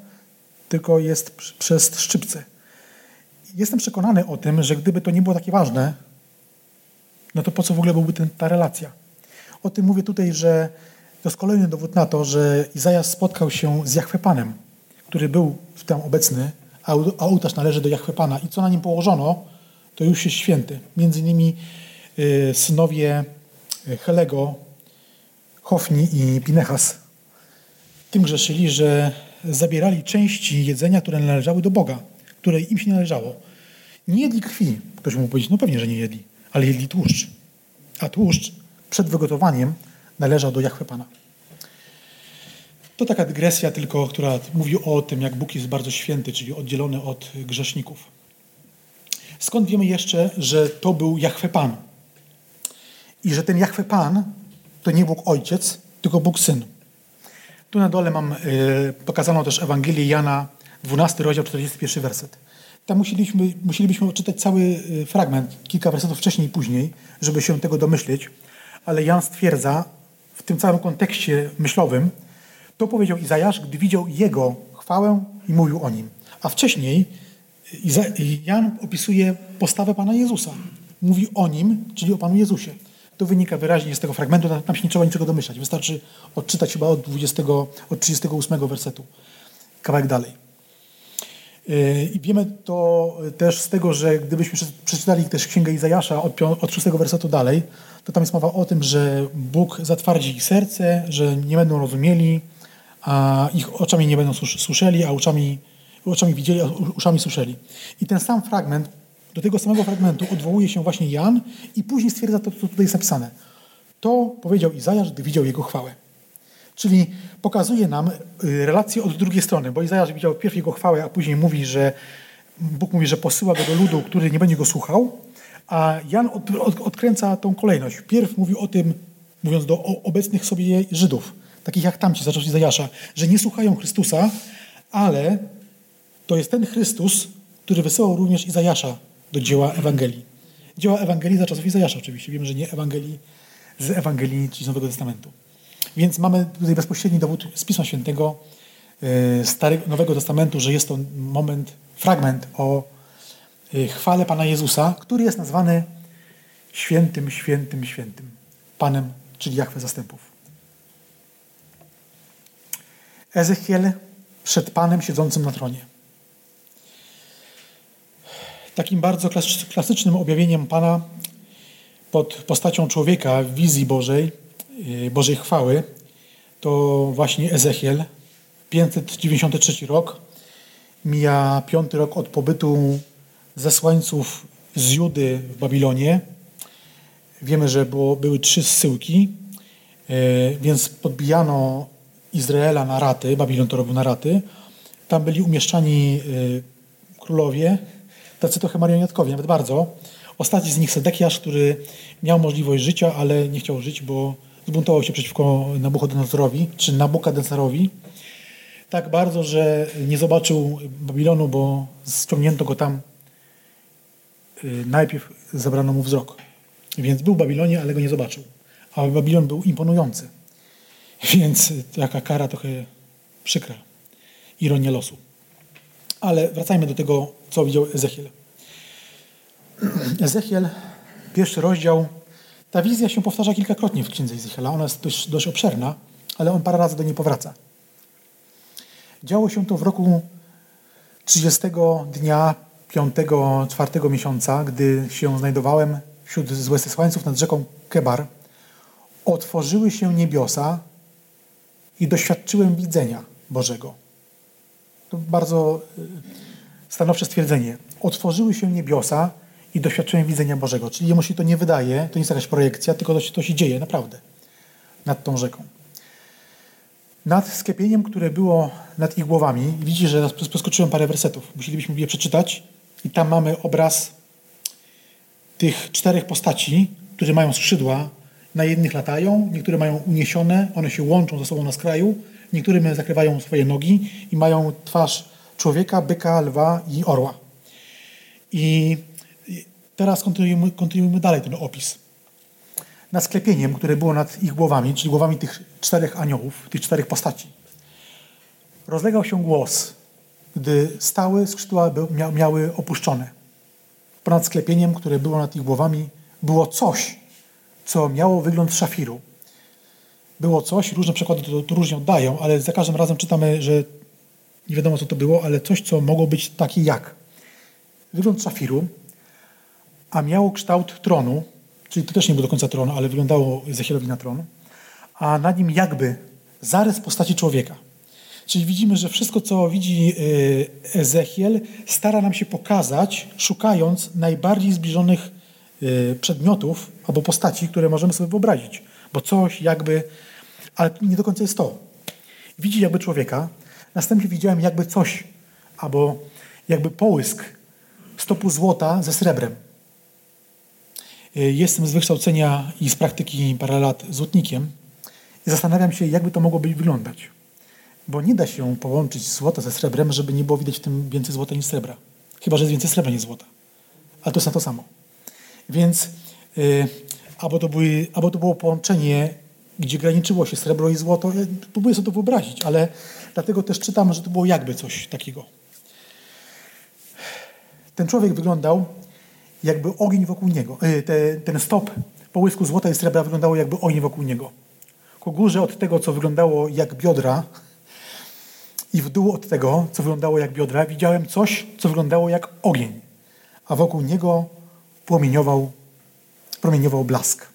tylko jest przez szczypce. Jestem przekonany o tym, że gdyby to nie było takie ważne, no to po co w ogóle byłby ten, ta relacja? O tym mówię tutaj, że to jest kolejny dowód na to, że Izajasz spotkał się z Jachwepanem, który był w tam obecny, a ołtarz należy do Jachwepana. I co na nim położono, to już jest święty. Między innymi y, synowie Helego, Hofni i Pinechas tym grzeszyli, że zabierali części jedzenia, które należały do Boga, które im się nie należało. Nie jedli krwi. Ktoś mógł powiedzieć, no pewnie, że nie jedli, ale jedli tłuszcz. A tłuszcz przed wygotowaniem należał do Jachwę Pana. To taka dygresja tylko, która mówi o tym, jak Bóg jest bardzo święty, czyli oddzielony od grzeszników. Skąd wiemy jeszcze, że to był Jachwę Pan? I że ten Jachwę Pan to nie Bóg Ojciec, tylko Bóg Syn. Tu na dole mam y, pokazaną też Ewangelię Jana, 12 rozdział, 41 werset. Tam musieliśmy, musielibyśmy odczytać cały y, fragment, kilka wersetów wcześniej i później, żeby się tego domyśleć, ale Jan stwierdza w tym całym kontekście myślowym, to powiedział Izajasz, gdy widział jego chwałę i mówił o nim. A wcześniej Jan opisuje postawę Pana Jezusa. Mówi o nim, czyli o Panu Jezusie. To wynika wyraźnie z tego fragmentu, tam się nie trzeba niczego domyślać. Wystarczy odczytać chyba od, 20, od 38 wersetu. Kawałek dalej. Yy, I wiemy to też z tego, że gdybyśmy przeczytali też Księgę Izajasza od, od 6 wersetu dalej, to tam jest mowa o tym, że Bóg zatwardzi ich serce, że nie będą rozumieli, a ich oczami nie będą słyszeli, a oczami, oczami widzieli, a uszami słyszeli. I ten sam fragment, do tego samego fragmentu odwołuje się właśnie Jan i później stwierdza to, co tutaj jest napisane. To powiedział Izajasz, gdy widział jego chwałę. Czyli pokazuje nam y, relację od drugiej strony, bo Izajasz widział pierw jego chwałę, a później mówi, że Bóg mówi, że posyła go do ludu, który nie będzie go słuchał, a Jan od, od, odkręca tą kolejność. Pierw mówi o tym, mówiąc do obecnych sobie Żydów, takich jak tamci, zaczął Izajasza, że nie słuchają Chrystusa, ale to jest ten Chrystus, który wysyłał również Izajasza do dzieła Ewangelii. Dzieła Ewangelii za czasów Izajasza oczywiście. Wiemy, że nie Ewangelii z Ewangelii, czyli z Nowego Testamentu. Więc mamy tutaj bezpośredni dowód z Pisma Świętego, e, Starego, Nowego Testamentu, że jest to moment, fragment o e, chwale Pana Jezusa, który jest nazwany świętym, świętym, świętym Panem, czyli Jachwę zastępów. Ezechiel przed Panem siedzącym na tronie. Takim bardzo klasycznym objawieniem Pana pod postacią człowieka w wizji Bożej, y, Bożej chwały, to właśnie Ezechiel, 593 rok, mija piąty rok od pobytu zesłańców z Judy w Babilonie. Wiemy, że było, były trzy zsyłki, y, więc podbijano Izraela na raty, Babilon to robił na raty. Tam byli umieszczani y, królowie, tacy trochę marionetkowie, nawet bardzo. Ostatni z nich Sedekiasz, który miał możliwość życia, ale nie chciał żyć, bo zbuntował się przeciwko Nabuchodonozorowi, czy Nabukadnezarowi. Tak bardzo, że nie zobaczył Babilonu, bo ściągnięto go tam. Y, najpierw zabrano mu wzrok. Więc był w Babilonie, ale go nie zobaczył. A Babilon był imponujący. Więc taka kara trochę przykra. Ironia losu. Ale wracajmy do tego, co widział Ezechiel. Ezechiel, pierwszy rozdział. Ta wizja się powtarza kilkakrotnie w księdze Ezechiela. Ona jest dość, dość obszerna, ale on parę razy do niej powraca. Działo się to w roku 30 dnia 5 czwartego miesiąca, gdy się znajdowałem wśród złesłańców nad rzeką Kebar. Otworzyły się niebiosa i doświadczyłem widzenia Bożego. To bardzo y, stanowcze stwierdzenie. Otworzyły się niebiosa i doświadczyłem widzenia Bożego. Czyli jemu się to nie wydaje, to nie jest jakaś projekcja, tylko to się, to się dzieje naprawdę nad tą rzeką. Nad sklepieniem, które było nad ich głowami, widzicie, że poskoczyłem parę wersetów. Musielibyśmy je przeczytać i tam mamy obraz tych czterech postaci, które mają skrzydła, na jednych latają, niektóre mają uniesione, one się łączą ze sobą na skraju, niektórym zakrywają swoje nogi i mają twarz człowieka, byka, lwa i orła. I teraz kontynuujemy, dalej ten opis. Nad sklepieniem, które było nad ich głowami, czyli głowami tych czterech aniołów, tych czterech postaci, rozlegał się głos, gdy stały skrzydła miały opuszczone. Ponad sklepieniem, które było nad ich głowami, było coś, co miało wygląd szafiru. Było coś, różne przykłady to, to różnie oddają, ale za każdym razem czytamy, że nie wiadomo co to było, ale coś, co mogło być takie jak. Wygląd szafiru, a miało kształt tronu, czyli to też nie był do końca tron, ale wyglądało Ezechielowi na tron, a na nim jakby zarys postaci człowieka. Czyli widzimy, że wszystko, co widzi y, Ezechiel, stara nam się pokazać, szukając najbardziej zbliżonych y, przedmiotów albo postaci, które możemy sobie wyobrazić. Bo coś jakby, ale nie do końca jest to. Widzi jakby człowieka, następnie widziałem jakby coś, albo jakby połysk stopu złota ze srebrem. Y, jestem z wykształcenia i z praktyki parę lat złotnikiem i zastanawiam się, jakby to mogło być wyglądać. Bo nie da się połączyć złota ze srebrem, żeby nie było widać w tym więcej złota niż srebra. Chyba, że jest więcej srebra niż złota. Ale to jest na to samo. Więc yy, albo, to były, albo to było połączenie, gdzie graniczyło się srebro i złoto. Ja próbuję sobie to wyobrazić, ale dlatego też czytam, że to było jakby coś takiego. Ten człowiek wyglądał jakby ogień wokół niego. Yy, te, ten stop połysku złota i srebra wyglądało jakby ogień wokół niego. Ku górze od tego, co wyglądało jak biodra, i w dół od tego, co wyglądało jak biodra, widziałem coś, co wyglądało jak ogień, a wokół niego płomieniował, promieniował blask.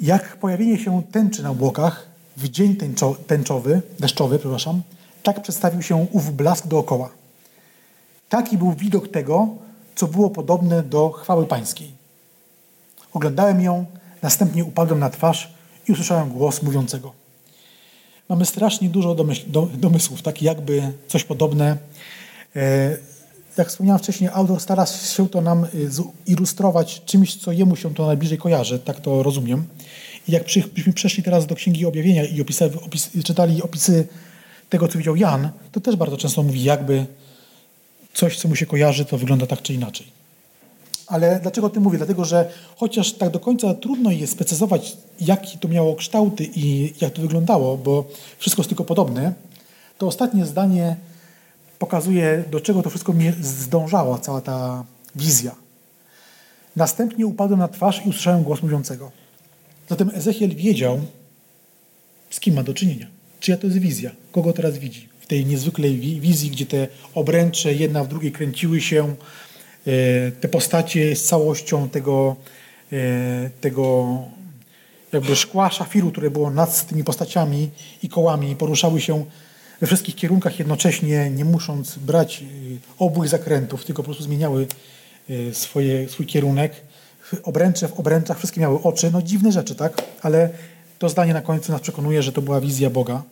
Jak pojawienie się tęczy na obłokach w dzień tęczo, tęczowy, deszczowy, przepraszam, tak przedstawił się ów blask dookoła. Taki był widok tego, co było podobne do chwały pańskiej. Oglądałem ją, następnie upadłem na twarz i usłyszałem głos mówiącego – mamy strasznie dużo domyśl, domysłów, tak jakby coś podobne. E, jak wspomniałem wcześniej, autor stara się to nam e, ilustrować czymś, co jemu się to najbliżej kojarzy, tak to rozumiem. I jak byśmy przeszli teraz do Księgi Objawienia i opis, czytali opisy tego, co widział Jan, to też bardzo często mówi, jakby coś, co mu się kojarzy, to wygląda tak czy inaczej. Ale dlaczego o tym mówię? Dlatego, że chociaż tak do końca trudno jest sprecyzować, jaki to miało kształty i jak to wyglądało, bo wszystko jest tylko podobne, to ostatnie zdanie pokazuje, do czego to wszystko mnie zdążała, cała ta wizja. Następnie upadłem na twarz i usłyszałem głos mówiącego. Zatem Ezechiel wiedział, z kim ma do czynienia. Czyja to jest wizja? Kogo teraz widzi? Tej niezwykłej wizji, gdzie te obręcze jedna w drugiej kręciły się, E, te postacie z całością tego, e, tego jakby szkła szafiru, które było nad tymi postaciami i kołami, poruszały się we wszystkich kierunkach jednocześnie, nie musząc brać e, obu zakrętów, tylko po prostu zmieniały swoje, swój kierunek. Obręcze w obręczach, wszystkie miały oczy. No dziwne rzeczy, tak? Ale to zdanie na końcu nas przekonuje, że to była wizja Boga.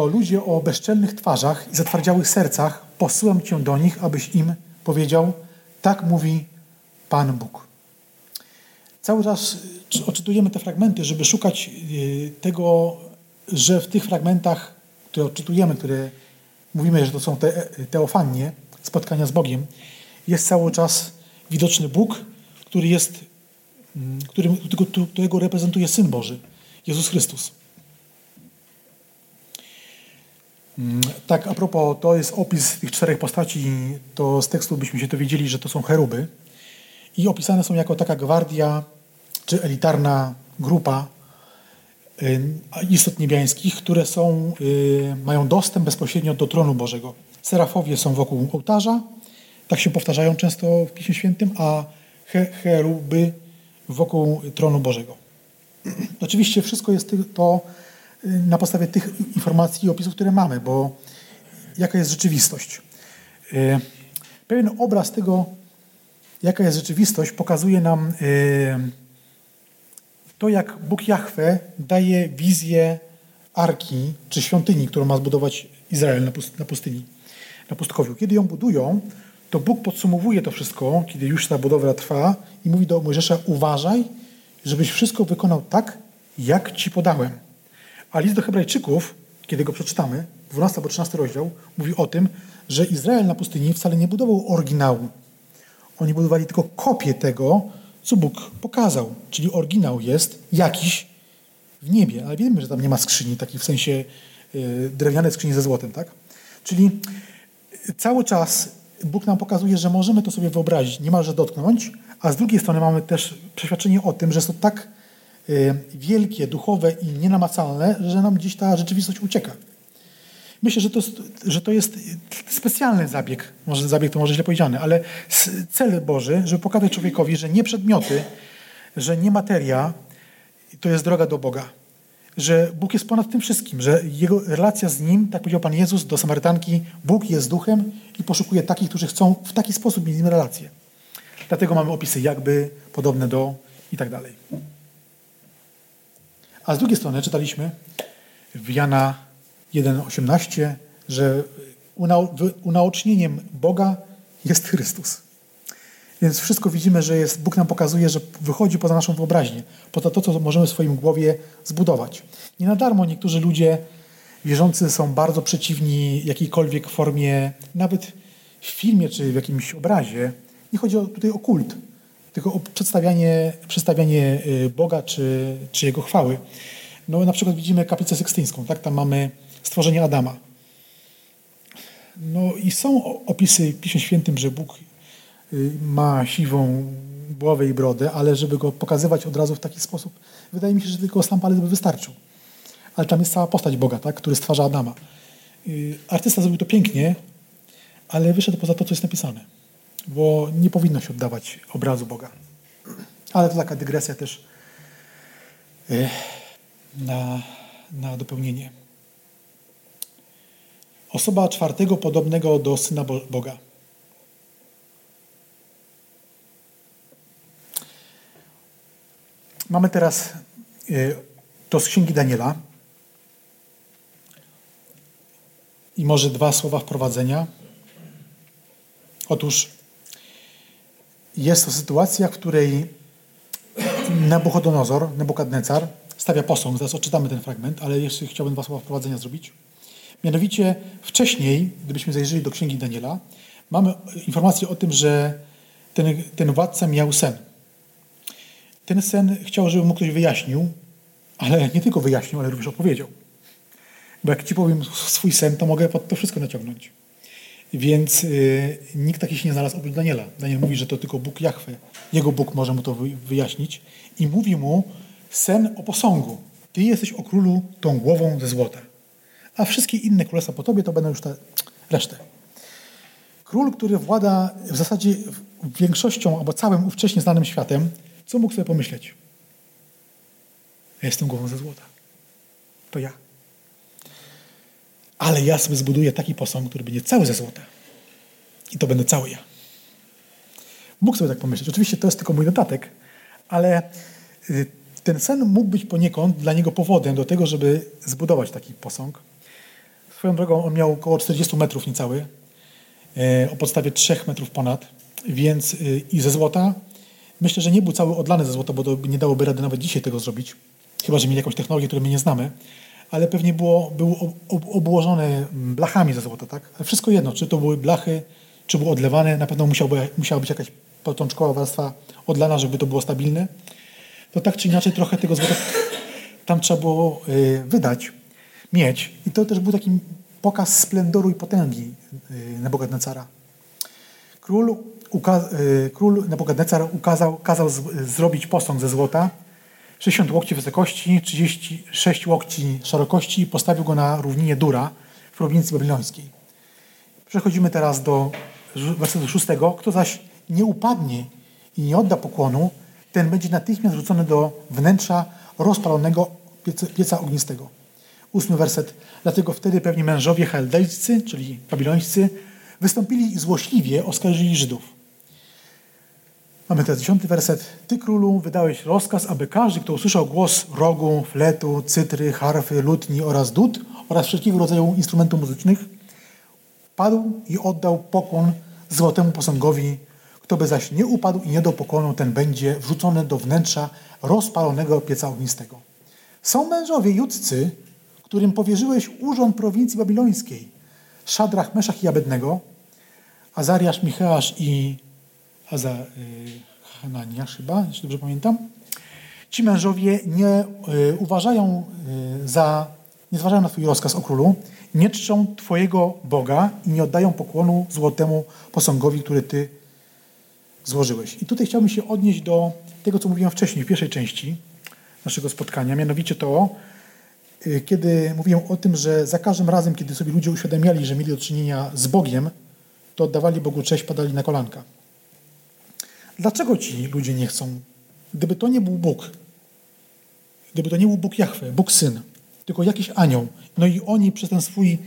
To ludzie o bezczelnych twarzach i zatwardziałych sercach, posyłam Cię do nich, abyś im powiedział, tak mówi Pan Bóg. Cały czas odczytujemy te fragmenty, żeby szukać y, tego, że w tych fragmentach, które odczytujemy, które mówimy, że to są te, teofanie, spotkania z Bogiem, jest cały czas widoczny Bóg, który jest, mm, który, którego reprezentuje Syn Boży, Jezus Chrystus. Tak, a propos, to jest opis tych czterech postaci, to z tekstu byśmy się dowiedzieli, że to są cheruby i opisane są jako taka gwardia czy elitarna grupa y, istot niebiańskich, które są, y, mają dostęp bezpośrednio do tronu Bożego. Serafowie są wokół ołtarza, tak się powtarzają często w Piśmie Świętym, a cheruby wokół tronu Bożego. [clears throat] Oczywiście wszystko jest to na podstawie tych informacji i opisów, które mamy, bo jaka jest rzeczywistość. E, pewien obraz tego, jaka jest rzeczywistość, pokazuje nam e, to, jak Bóg Jahwe daje wizję arki czy świątyni, którą ma zbudować Izrael na pustyni, na pustkowiu. Kiedy ją budują, to Bóg podsumowuje to wszystko, kiedy już ta budowla trwa i mówi do Mojżesza, uważaj, żebyś wszystko wykonał tak, jak ci podałem. A list do Hebrajczyków, kiedy go przeczytamy, 12 albo 13 rozdział, mówi o tym, że Izrael na pustyni wcale nie budował oryginału. Oni budowali tylko kopię tego, co Bóg pokazał. Czyli oryginał jest jakiś w niebie. Ale wiemy, że tam nie ma skrzyni, takiej w sensie yy, drewnianej skrzyni ze złotem, tak? Czyli cały czas Bóg nam pokazuje, że możemy to sobie wyobrazić, niemalże dotknąć, a z drugiej strony mamy też przeświadczenie o tym, że jest to tak wielkie, duchowe i nienamacalne, że nam gdzieś ta rzeczywistość ucieka. Myślę, że to, że to jest specjalny zabieg, może zabieg to może źle powiedziane, ale cel Boży, żeby pokazać człowiekowi, że nie przedmioty, że nie materia to jest droga do Boga. Że Bóg jest ponad tym wszystkim, że jego relacja z Nim, tak powiedział Pan Jezus do Samarytanki, Bóg jest duchem i poszukuje takich, którzy chcą w taki sposób mieć z Nim relację. Dlatego mamy opisy jakby, podobne do i tak dalej. A z drugiej strony czytaliśmy w Jana 1,18, że unaocznieniem Boga jest Chrystus. Więc wszystko widzimy, że jest, Bóg nam pokazuje, że wychodzi poza naszą wyobraźnię, poza to, co możemy w swoim głowie zbudować. Nie na darmo niektórzy ludzie wierzący są bardzo przeciwni jakiejkolwiek formie, nawet w filmie czy w jakimś obrazie. Nie chodzi o, tutaj o kult, tylko o przedstawianie, przedstawianie y, Boga czy, czy Jego chwały. No na przykład widzimy kaplicę sekstyńską, tak? Tam mamy stworzenie Adama. No i są opisy w Piśmie Świętym, że Bóg y, ma siwą głowę i brodę, ale żeby go pokazywać od razu w taki sposób, wydaje mi się, że tylko sam palec by wystarczył. Ale tam jest cała postać Boga, tak? który stwarza Adama. Y, artysta zrobił to pięknie, ale wyszedł poza to, co jest napisane. Bo nie powinno się oddawać obrazu Boga. Ale to taka dygresja też y, na, na dopełnienie. Osoba czwartego podobnego do Syna Boga. Mamy teraz y, to z Księgi Daniela. I może dwa słowa wprowadzenia. Otóż jest to sytuacja, w której Nabuchodonozor, Nebukadnecar, stawia posąg. Zaraz odczytamy ten fragment, ale jeszcze chciałbym dwa słowa wprowadzenia zrobić. Mianowicie wcześniej, gdybyśmy zajrzeli do Księgi Daniela, mamy informację o tym, że ten, ten władca miał sen. Ten sen chciał, żeby mu ktoś wyjaśnił, ale nie tylko wyjaśnił, ale również opowiedział. Bo jak ci powiem swój sen, to mogę pod to wszystko naciągnąć. Więc y, nikt taki się nie znalazł oprócz Daniela. Daniel mówi, że to tylko Bóg Jahwe, jego Bóg może mu to wyjaśnić i mówi mu sen o posągu. Ty jesteś o królu tą głową ze złota a wszystkie inne królestwa po tobie to będą już te resztę. Król, który włada w zasadzie większością albo całym ówcześnie znanym światem, co mógł sobie pomyśleć? Ja jestem głową ze złota. To ja. Ale ja sobie zbuduję taki posąg, który będzie cały ze złota. I to będę cały ja. Mógł sobie tak pomyśleć. Oczywiście to jest tylko mój dodatek, ale y, ten sen mógł być poniekąd dla niego powodem do tego, żeby zbudować taki posąg. Swoją drogą on miał około 40 metrów niecały, e, o podstawie 3 metrów ponad, więc e, i ze złota. Myślę, że nie był cały odlany ze złota, bo to nie dałoby rady nawet dzisiaj tego zrobić, chyba że mieli jakąś technologię, której my nie znamy, ale pewnie było, był obłożony blachami ze złota, tak? wszystko jedno, czy to były blachy, czy było odlewane, na pewno musiałby, musiała być jakaś początkowa warstwa odlana, żeby to było stabilne. To tak czy inaczej trochę tego złota tam trzeba było e, wydać mieć. I to też był taki pokaz splendoru i potęgi y, Nebukadnecara. Król, y, król Nebukadnecar ukazał, kazał z, zrobić posąg ze złota, 60 łokci wysokości, 36 łokci szerokości i postawił go na równinie Dura w prowincji babilońskiej. Przechodzimy teraz do wersetu 6. Kto zaś nie upadnie i nie odda pokłonu, ten będzie natychmiast rzucony do wnętrza rozpalonego pieca, ognistego ósmy werset. Dlatego wtedy pewni mężowie chaldejscy, czyli babilońscy, wystąpili i złośliwie oskarżyli Żydów. Mamy teraz dziesiąty werset. Ty, królu, wydałeś rozkaz, aby każdy, kto usłyszał głos rogu, fletu, cytry, harfy, lutni oraz dud oraz wszelkiego rodzaju instrumentów muzycznych, padł i oddał pokłon złotemu posągowi. Kto by zaś nie upadł i nie dał pokłonu, ten będzie wrzucony do wnętrza rozpalonego pieca ognistego. Są mężowie judzcy, którym powierzyłeś urząd prowincji babilońskiej, Szadrach, Meszach i Abednego, Azariasz, Micheasz i Aza, y, Hananiasz chyba, jeśli dobrze pamiętam. Ci mężowie nie y, uważają y, za, nie zważają na Twój rozkaz o królu, nie czczą Twojego Boga i nie oddają pokłonu złotemu posągowi, który Ty złożyłeś. I tutaj chciałbym się odnieść do tego, co mówiłem wcześniej, w pierwszej części naszego spotkania, mianowicie to, kiedy mówiłem o tym, że za każdym razem, kiedy sobie ludzie uświadamiali, że mieli do czynienia z Bogiem, to oddawali Bogu cześć, padali na kolanka. Dlaczego ci ludzie nie chcą? Gdyby to nie był Bóg, gdyby to nie był Bóg Jahwe, Bóg Syn, tylko jakiś anioł, no i oni przez ten swój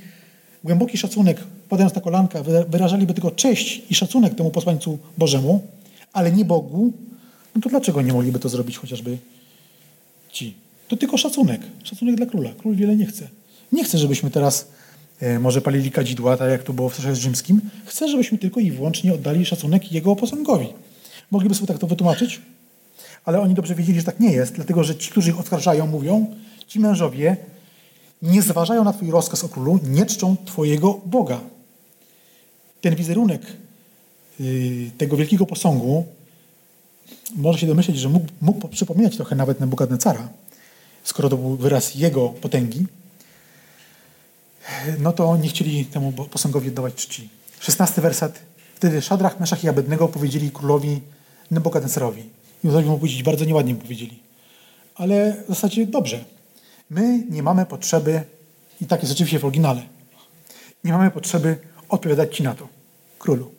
głęboki szacunek, padając na kolanka, wyrażaliby tylko cześć i szacunek temu posłańcu Bożemu, ale nie Bogu, no to dlaczego nie mogliby to zrobić chociażby ci? To tylko szacunek. Szacunek dla króla. Król wiele nie chce. Nie chce, żebyśmy teraz e, może palili kadzidła, tak jak to było w czasie rzymskim. Chce, żebyśmy tylko i wyłącznie oddali szacunek jego posągowi. Mogliby sobie tak to wytłumaczyć, ale oni dobrze wiedzieli, że tak nie jest, dlatego że ci, którzy ich oskarżają, mówią, ci mężowie nie zważają na twój rozkaz o królu, nie czczą twojego Boga. Ten wizerunek yy, tego wielkiego posągu może się domyśleć, że mógł, mógł przypominać trochę nawet Nebukadnecara, skoro to był wyraz jego potęgi, no to nie chcieli temu posągowi oddawać czci. Szesnasty werset. Wtedy Szadrach, Meszach i Abednego powiedzieli królowi Nebukadnecarowi. I Józefowi mu powiedzieć, bardzo nieładnie mu powiedzieli. Ale w zasadzie dobrze. My nie mamy potrzeby, i tak jest oczywiście w oryginale, nie mamy potrzeby odpowiadać ci na to, królu.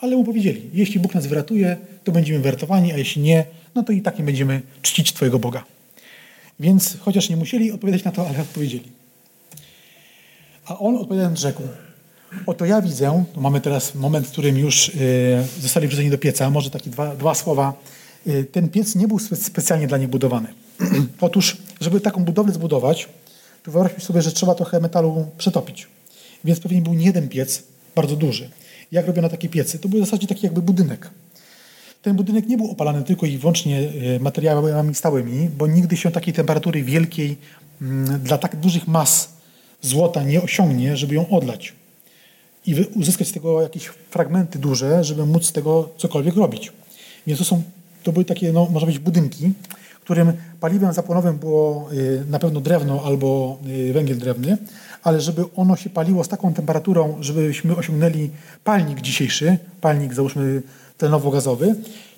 Ale mu powiedzieli, jeśli Bóg nas wyratuje, to będziemy wyratowani, a jeśli nie, no to i tak nie będziemy czcić Twojego Boga. Więc chociaż nie musieli odpowiadać na to, ale odpowiedzieli. A on odpowiadając rzekł, oto ja widzę, mamy teraz moment, w którym już y, zostali wrzuceni do pieca, może takie dwa, dwa słowa. Y, ten piec nie był specjalnie dla nich budowany. [clears throat] Otóż, żeby taką budowlę zbudować, to wyobraźmy sobie, że trzeba trochę metalu przetopić. Więc pewnie był nie jeden piec, bardzo duży. Jak robiono takie piecy? To był w zasadzie taki jakby budynek. Ten budynek nie był opalany tylko i wyłącznie e, materiałami stałymi, bo nigdy się takiej temperatury wielkiej mm, dla tak dużych mas złota nie osiągnie, żeby ją odlać i uzyskać z tego jakieś fragmenty duże, żeby móc z tego cokolwiek robić. Więc to, są, to były takie, no, można powiedzieć, budynki, którym paliwem zapłonowym było e, na pewno drewno albo e, węgiel drewny, ale żeby ono się paliło z taką temperaturą, żebyśmy osiągnęli palnik dzisiejszy, palnik załóżmy tlenowo-gazowy,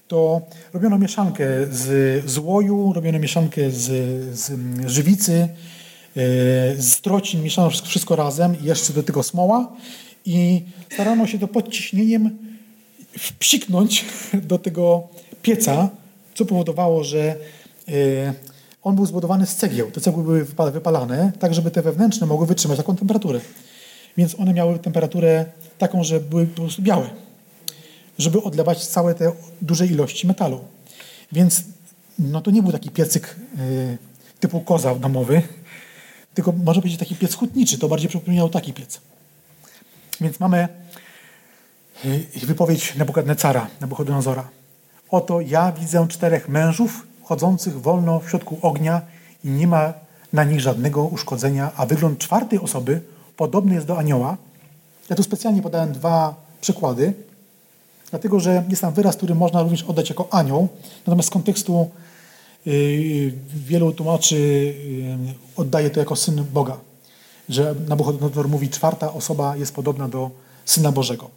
to robiono mieszankę z złoju, robiono mieszankę z, z żywicy, e, z trocin, mieszano wszystko razem i jeszcze do tego smoła i starano się to pod ciśnieniem wpsiknąć [laughs] do tego pieca, co powodowało, że e, on był zbudowany z cegieł. Te cegły były wypalane, tak żeby te wewnętrzne mogły wytrzymać taką temperaturę. Więc one miały temperaturę taką, że były po prostu białe żeby odlewać całe te duże ilości metalu. Więc no to nie był taki piecyk y, typu koza domowy, tylko może być taki piec hutniczy, to bardziej przypominał taki piec. Więc mamy y, wypowiedź Nebukadnecara, Nabuchodonozora. Oto ja widzę czterech mężów chodzących wolno w środku ognia i nie ma na nich żadnego uszkodzenia, a wygląd czwartej osoby podobny jest do anioła. Ja tu specjalnie podałem dwa przykłady, dlatego że jest tam wyraz, który można również oddać jako anioł, natomiast z kontekstu yy, wielu tłumaczy yy, oddaje to jako syn Boga, że Nabuchodonozor mówi, czwarta osoba jest podobna do Syna Bożego.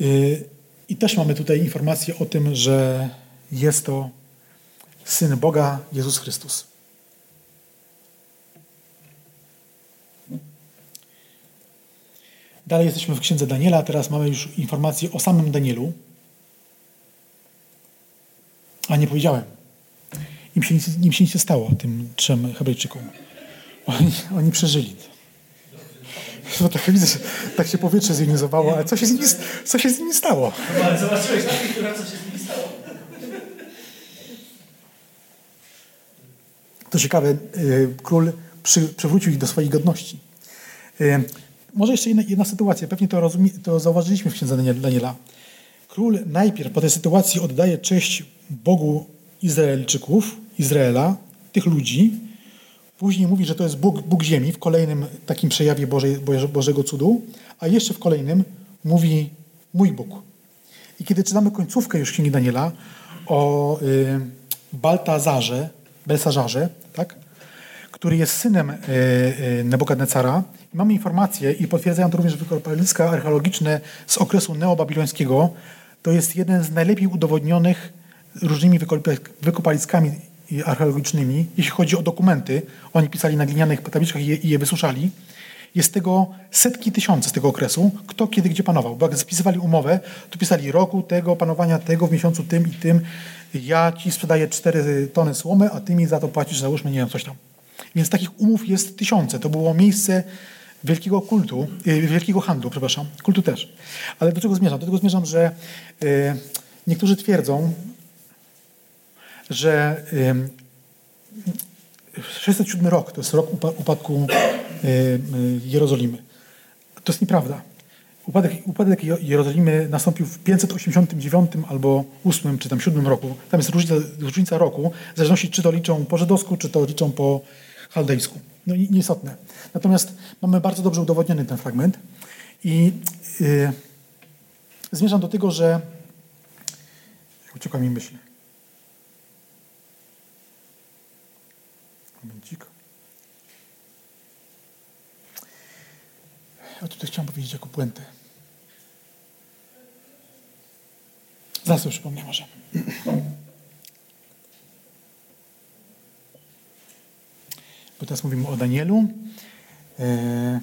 Yy, I też mamy tutaj informację o tym, że jest to Syn Boga, Jezus Chrystus. Dalej jesteśmy w księdze Daniela, teraz mamy już informację o samym Danielu. A nie powiedziałem. Im się, im się nic nie stało, tym trzem Hebrajczykom. Oni, oni przeżyli. No tak widzę, że tak się powietrze zjonizowało, ale co się z nimi, co się z nimi stało? No, ale zobaczyłeś, co się z nimi stało. To ciekawe, y, król przy, przywrócił ich do swojej godności. Y, może jeszcze jedna, jedna sytuacja, pewnie to, rozumie, to zauważyliśmy w księdze Daniela. Król najpierw po tej sytuacji oddaje cześć Bogu Izraelczyków, Izraela, tych ludzi. Później mówi, że to jest Bóg, Bóg ziemi w kolejnym takim przejawie Bożej, Bożego cudu, a jeszcze w kolejnym mówi mój Bóg. I kiedy czytamy końcówkę już Księgi Daniela o y, Baltazarze, Belsazarze, tak? który jest synem y, y, Nebukadnecara, Mamy informacje i potwierdzają to również wykopaliska archeologiczne z okresu neobabilońskiego. To jest jeden z najlepiej udowodnionych różnymi wykopaliskami archeologicznymi, jeśli chodzi o dokumenty, oni pisali na glinianych tabliczkach i je, i je wysuszali, jest tego setki tysięcy z tego okresu, kto kiedy gdzie panował. Bo jak spisywali umowę, to pisali roku tego, panowania tego, w miesiącu tym i tym. Ja ci sprzedaję cztery tony słomy, a ty mi za to płacisz, załóżmy, nie wiem, coś tam. Więc takich umów jest tysiące. To było miejsce wielkiego kultu, yy, wielkiego handlu, przepraszam, kultu też. Ale do czego zmierzam? Do tego zmierzam, że yy, niektórzy twierdzą, że yy, 607 rok to jest rok upa- upadku Jerozolimy. To jest nieprawda. Upadek, upadek Je- Jerozolimy nastąpił w 589 albo 8 czy tam 7 roku. Tam jest różnica, różnica roku, w zależności czy to liczą po żydowsku, czy to liczą po chaldejsku. No nieistotne. Natomiast mamy bardzo dobrze udowodniony ten fragment i y, zmierzam do tego, że uciekła mi myśl. Ja tutaj chciałem powiedzieć jako puentę. Zaraz sobie przypomnę może. [clears throat] Bo teraz mówimy o Danielu. E,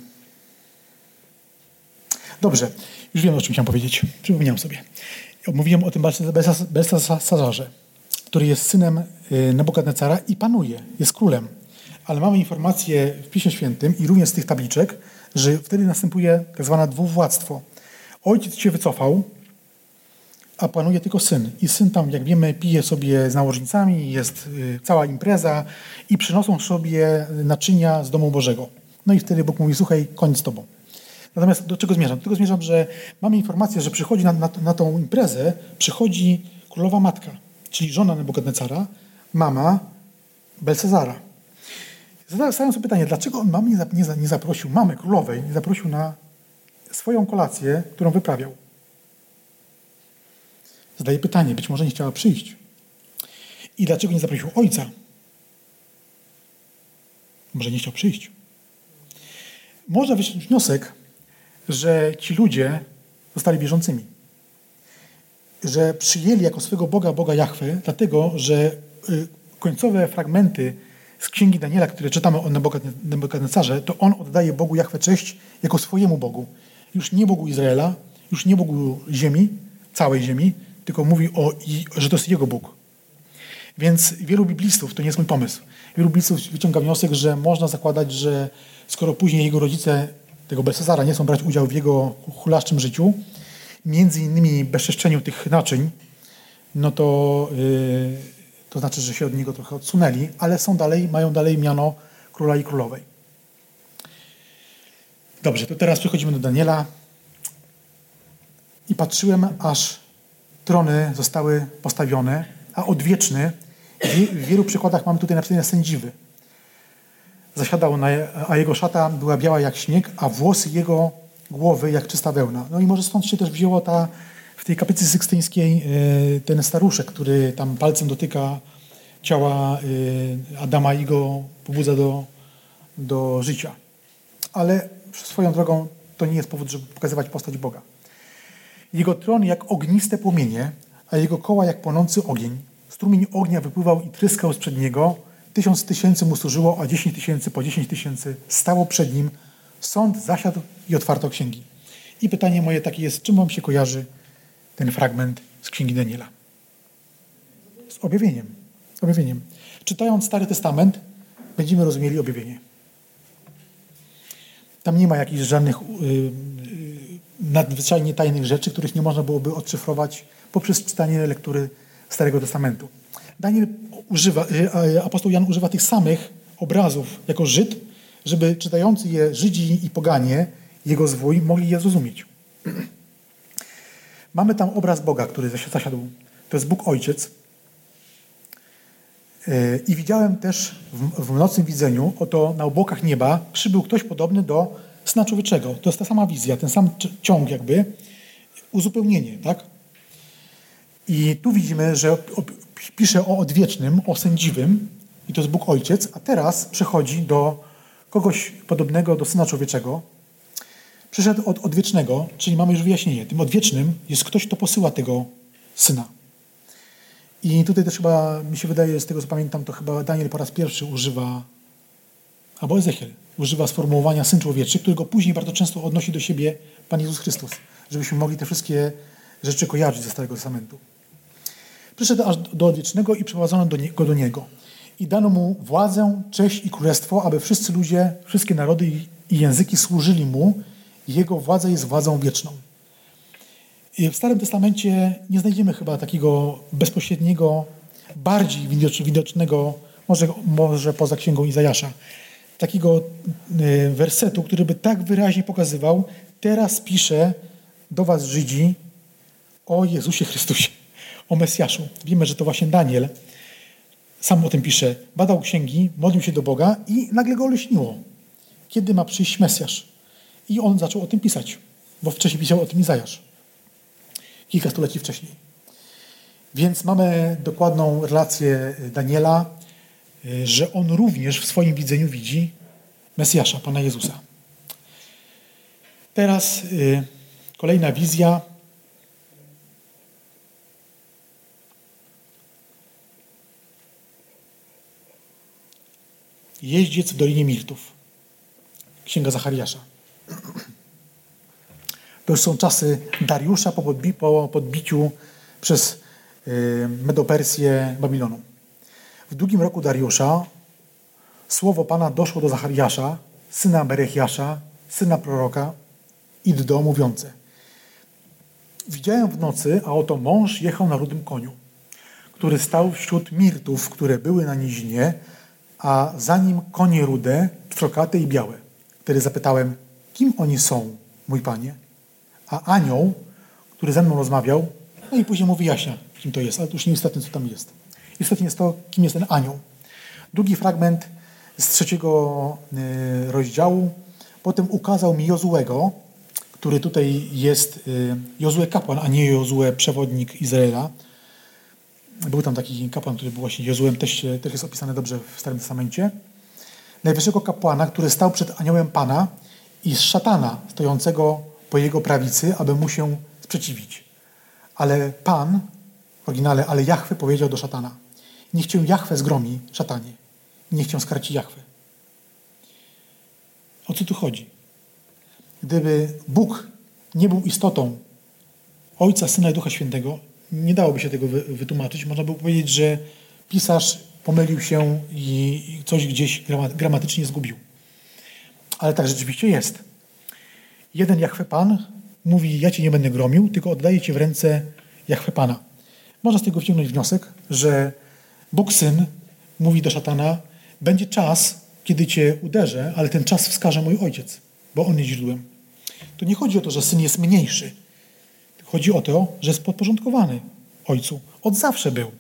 Dobrze, już wiem o czym chciałem powiedzieć. Przypomniałem sobie. Mówiłem o tym Belsazarze, który jest synem y, Nebukadnecara i panuje, jest królem. Ale mamy informację w Piśmie Świętym i również z tych tabliczek, że wtedy następuje tak zwane dwuwładztwo. Ojciec się wycofał, a panuje tylko syn. I syn tam, jak wiemy, pije sobie z nałożnicami, jest y, cała impreza i przynoszą sobie naczynia z domu Bożego. No i wtedy Bóg mówi, słuchaj, koniec z tobą. Natomiast do czego zmierzam? Do tego zmierzam, że mamy informację, że przychodzi na, na, na tą imprezę, przychodzi królowa matka, czyli żona Nebukadnecara, mama Belsezara. Zadaję sobie pytanie, dlaczego on nie, nie, za- nie zaprosił mamy królowej, nie zaprosił na swoją kolację, którą wyprawiał? Zadaję pytanie, być może nie chciała przyjść. I dlaczego nie zaprosił ojca? Może nie chciał przyjść. Można wyciągnąć wniosek, że ci ludzie zostali wierzącymi. Że przyjęli jako swego Boga Boga Jahwe, dlatego że y, końcowe fragmenty z Księgi Daniela, które czytamy o Nebukadne- Nebukadnecarze, to on oddaje Bogu Jahwe cześć jako swojemu Bogu. Już nie Bogu Izraela, już nie Bogu ziemi, całej ziemi, tylko mówi o, że to jest jego Bóg. Więc wielu biblistów, to nie jest mój pomysł, wielu biblistów wyciąga wniosek, że można zakładać, że skoro później jego rodzice tego Belsazara nie chcą brać udziału w jego hulaszczym życiu, między innymi bezczeszczeniu tych naczyń, no to, yy, to znaczy, że się od niego trochę odsunęli, ale są dalej, mają dalej miano króla i królowej. Dobrze, to teraz przechodzimy do Daniela. I patrzyłem, aż trony zostały postawione, a odwieczny, w wie- w wielu przykładach mamy tutaj napisane sędziwy. Zasiadał, na, a jego szata była biała jak śnieg, a włosy jego głowy jak czysta wełna. No i może stąd się też wzięło ta, tej kaplicy sykstyńskiej e, ten staruszek, który tam palcem dotyka ciała e, Adama i go pobudza do, do życia. Ale swoją drogą to nie jest powód, żeby pokazywać postać Boga. Jego tron jak ogniste płomienie, a jego koła jak płonący ogień. Strumień ognia wypływał i tryskał sprzed niego. Tysiąc tysięcy mu służyło, a dziesięć tysięcy po dziesięć tysięcy stało przed nim. Sąd zasiadł i otwarto księgi. I pytanie moje takie jest, czym wam się kojarzy ten fragment z Księgi Daniela? Z objawieniem. Z objawieniem. Czytając Stary Testament, będziemy rozumieli objawienie. Tam nie ma jakichś żadnych y, y, nadzwyczajnie tajnych rzeczy, których nie można byłoby odszyfrować poprzez czytanie lektury Starego Testamentu. Daniel używa, y, a apostoł Jan używa tych samych obrazów jako Żyd, żeby czytający je Żydzi i poganie, jego zwój, mogli je zrozumieć. [clears throat] Mamy tam obraz Boga, który zasiadł. To jest Bóg Ojciec. Y, I widziałem też w, w nocnym widzeniu, oto na obłokach nieba przybył ktoś podobny do Syna Człowieczego. To jest ta sama wizja, ten sam ciąg jakby, uzupełnienie, tak? I tu widzimy, że pisze o odwiecznym, o sędziwym i to jest Bóg Ojciec, a teraz przechodzi do kogoś podobnego do Syna Człowieczego. Przyszedł od odwiecznego, czyli mamy już wyjaśnienie. Tym odwiecznym jest ktoś, kto posyła tego Syna. I tutaj też chyba, mi się wydaje, z tego co pamiętam, to chyba Daniel po raz pierwszy używa, albo Ezechiel, używa sformułowania Syn Człowieczy, którego później bardzo często odnosi do siebie Pan Jezus Chrystus, żebyśmy mogli te wszystkie rzeczy kojarzyć ze Starego Testamentu. Przyszedł aż do odwiecznego i przeprowadzono do go do Niego. I dano Mu władzę, cześć i królestwo, aby wszyscy ludzie, wszystkie narody i języki służyli Mu. Jego władza jest władzą wieczną. W Starym Testamencie nie znajdziemy chyba takiego bezpośredniego, bardziej widocznego, może, może poza księgą Izajasza, takiego y, wersetu, który by tak wyraźnie pokazywał, teraz piszę do was Żydzi o Jezusie Chrystusie, o Mesjaszu. Wiemy, że to właśnie Daniel sam o tym pisze. Badał księgi, modlił się do Boga i nagle go olśniło. Kiedy ma przyjść Mesjasz? I on zaczął o tym pisać, bo wcześniej pisał o tym Izajasz kilka stuleci wcześniej. Więc mamy dokładną relację Daniela, y, że on również w swoim widzeniu widzi Mesjasza, Pana Jezusa. Teraz y, kolejna wizja. Jeździec w Dolinie Mirtów. Księga Zachariasza. To już są czasy Dariusza po, podbi po podbiciu przez y, Medopersję Babilonu. W drugim roku Dariusza słowo Pana doszło do Zachariasza, syna Berechiasza, syna proroka, Iddo, mówiące. Widziałem w nocy, a oto mąż jechał na rudym koniu, który stał wśród mirtów, które były na nizinie, a za nim konie rude, pstrokate i białe. Wtedy zapytałem, kim oni są, mój panie? A anioł, który ze mną rozmawiał, no i później mu wyjaśnia, kim to jest, ale to już nie istotne, co tam jest. Istotnie jest to, kim jest ten anioł. Drugi fragment z trzeciego y, rozdziału. Potem ukazał mi Jozułego, który tutaj jest y, Jozue kapłan, a nie Jozue przewodnik Izraela. Był tam taki kapłan, który był właśnie Jozuem, też, też jest opisany dobrze w Starym Testamencie. Najwyższego kapłana, który stał przed aniołem Pana i z szatana stojącego po jego prawicy, aby mu się sprzeciwić. Ale Pan, w oryginale, ale Jachwę powiedział do szatana. Niech cię Jachwę zgromi, szatanie. Niech cię skarci Jachwę. O co tu chodzi? Gdyby Bóg nie był istotą Ojca, Syna i Ducha Świętego, nie dałoby się tego wytłumaczyć. Można by powiedzieć, że pisarz pomylił się i coś gdzieś gramatycznie zgubił. Ale tak rzeczywiście jest. Jeden Jachwę Pan mówi, ja cię nie będę gromił, tylko oddaję cię w ręce Jachwę Pana. Można z tego wyciągnąć wniosek, że Bóg Syn mówi do szatana, będzie czas, kiedy cię uderzę, ale ten czas wskaże mój Ojciec, bo On jest źródłem. To nie chodzi o to, że Syn jest mniejszy. Chodzi o to, że jest podporządkowany Ojcu. Od zawsze był.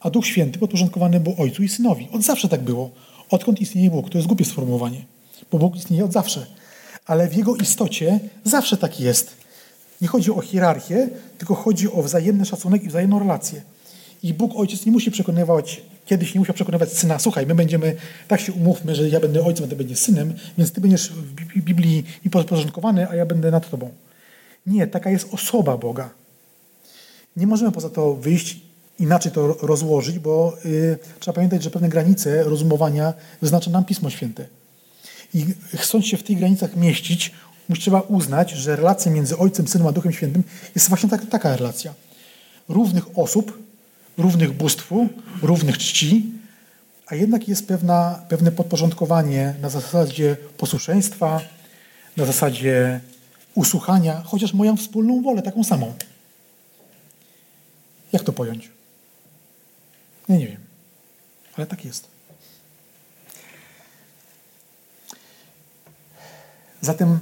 A Duch Święty podporządkowany był Ojcu i Synowi. Od zawsze tak było. Odkąd istnieje Bóg? To jest głupie sformułowanie, bo Bóg istnieje od zawsze ale w jego istocie zawsze tak jest. Nie chodzi o hierarchię, tylko chodzi o wzajemny szacunek i wzajemną relację. I Bóg Ojciec nie musi przekonywać, kiedyś nie musiał przekonywać syna, słuchaj, my będziemy, tak się umówmy, że ja będę ojcem, a ty będziesz synem, więc ty będziesz w Biblii mi podporządkowany, a ja będę nad tobą. Nie, taka jest osoba Boga. Nie możemy poza to wyjść, inaczej to rozłożyć, bo yy, trzeba pamiętać, że pewne granice rozumowania wyznacza nam Pismo Święte. I chcąc się w tych granicach mieścić, trzeba uznać, że relacja między Ojcem, Synem a Duchem Świętym jest właśnie tak, taka relacja. Równych osób, równych bóstwu, równych czci, a jednak jest pewna, pewne podporządkowanie na zasadzie posłuszeństwa, na zasadzie usłuchania, chociaż moją wspólną wolę, taką samą. Jak to pojąć? Ja nie wiem, ale tak jest. Zatem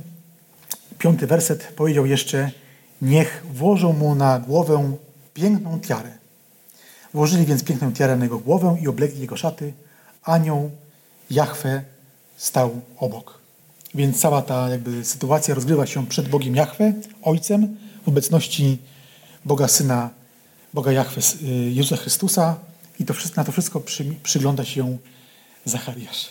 piąty werset powiedział jeszcze: Niech włożą mu na głowę piękną tiarę. Włożyli więc piękną tiarę na jego głowę i oblegli jego szaty. Anioł Jahwe stał obok. Więc cała ta jakby sytuacja rozgrywa się przed Bogiem Jahwe, Ojcem, w obecności Boga Syna, Boga Jahwe, y, Jezusa Chrystusa i to, na to wszystko przy, przygląda się Zachariasz.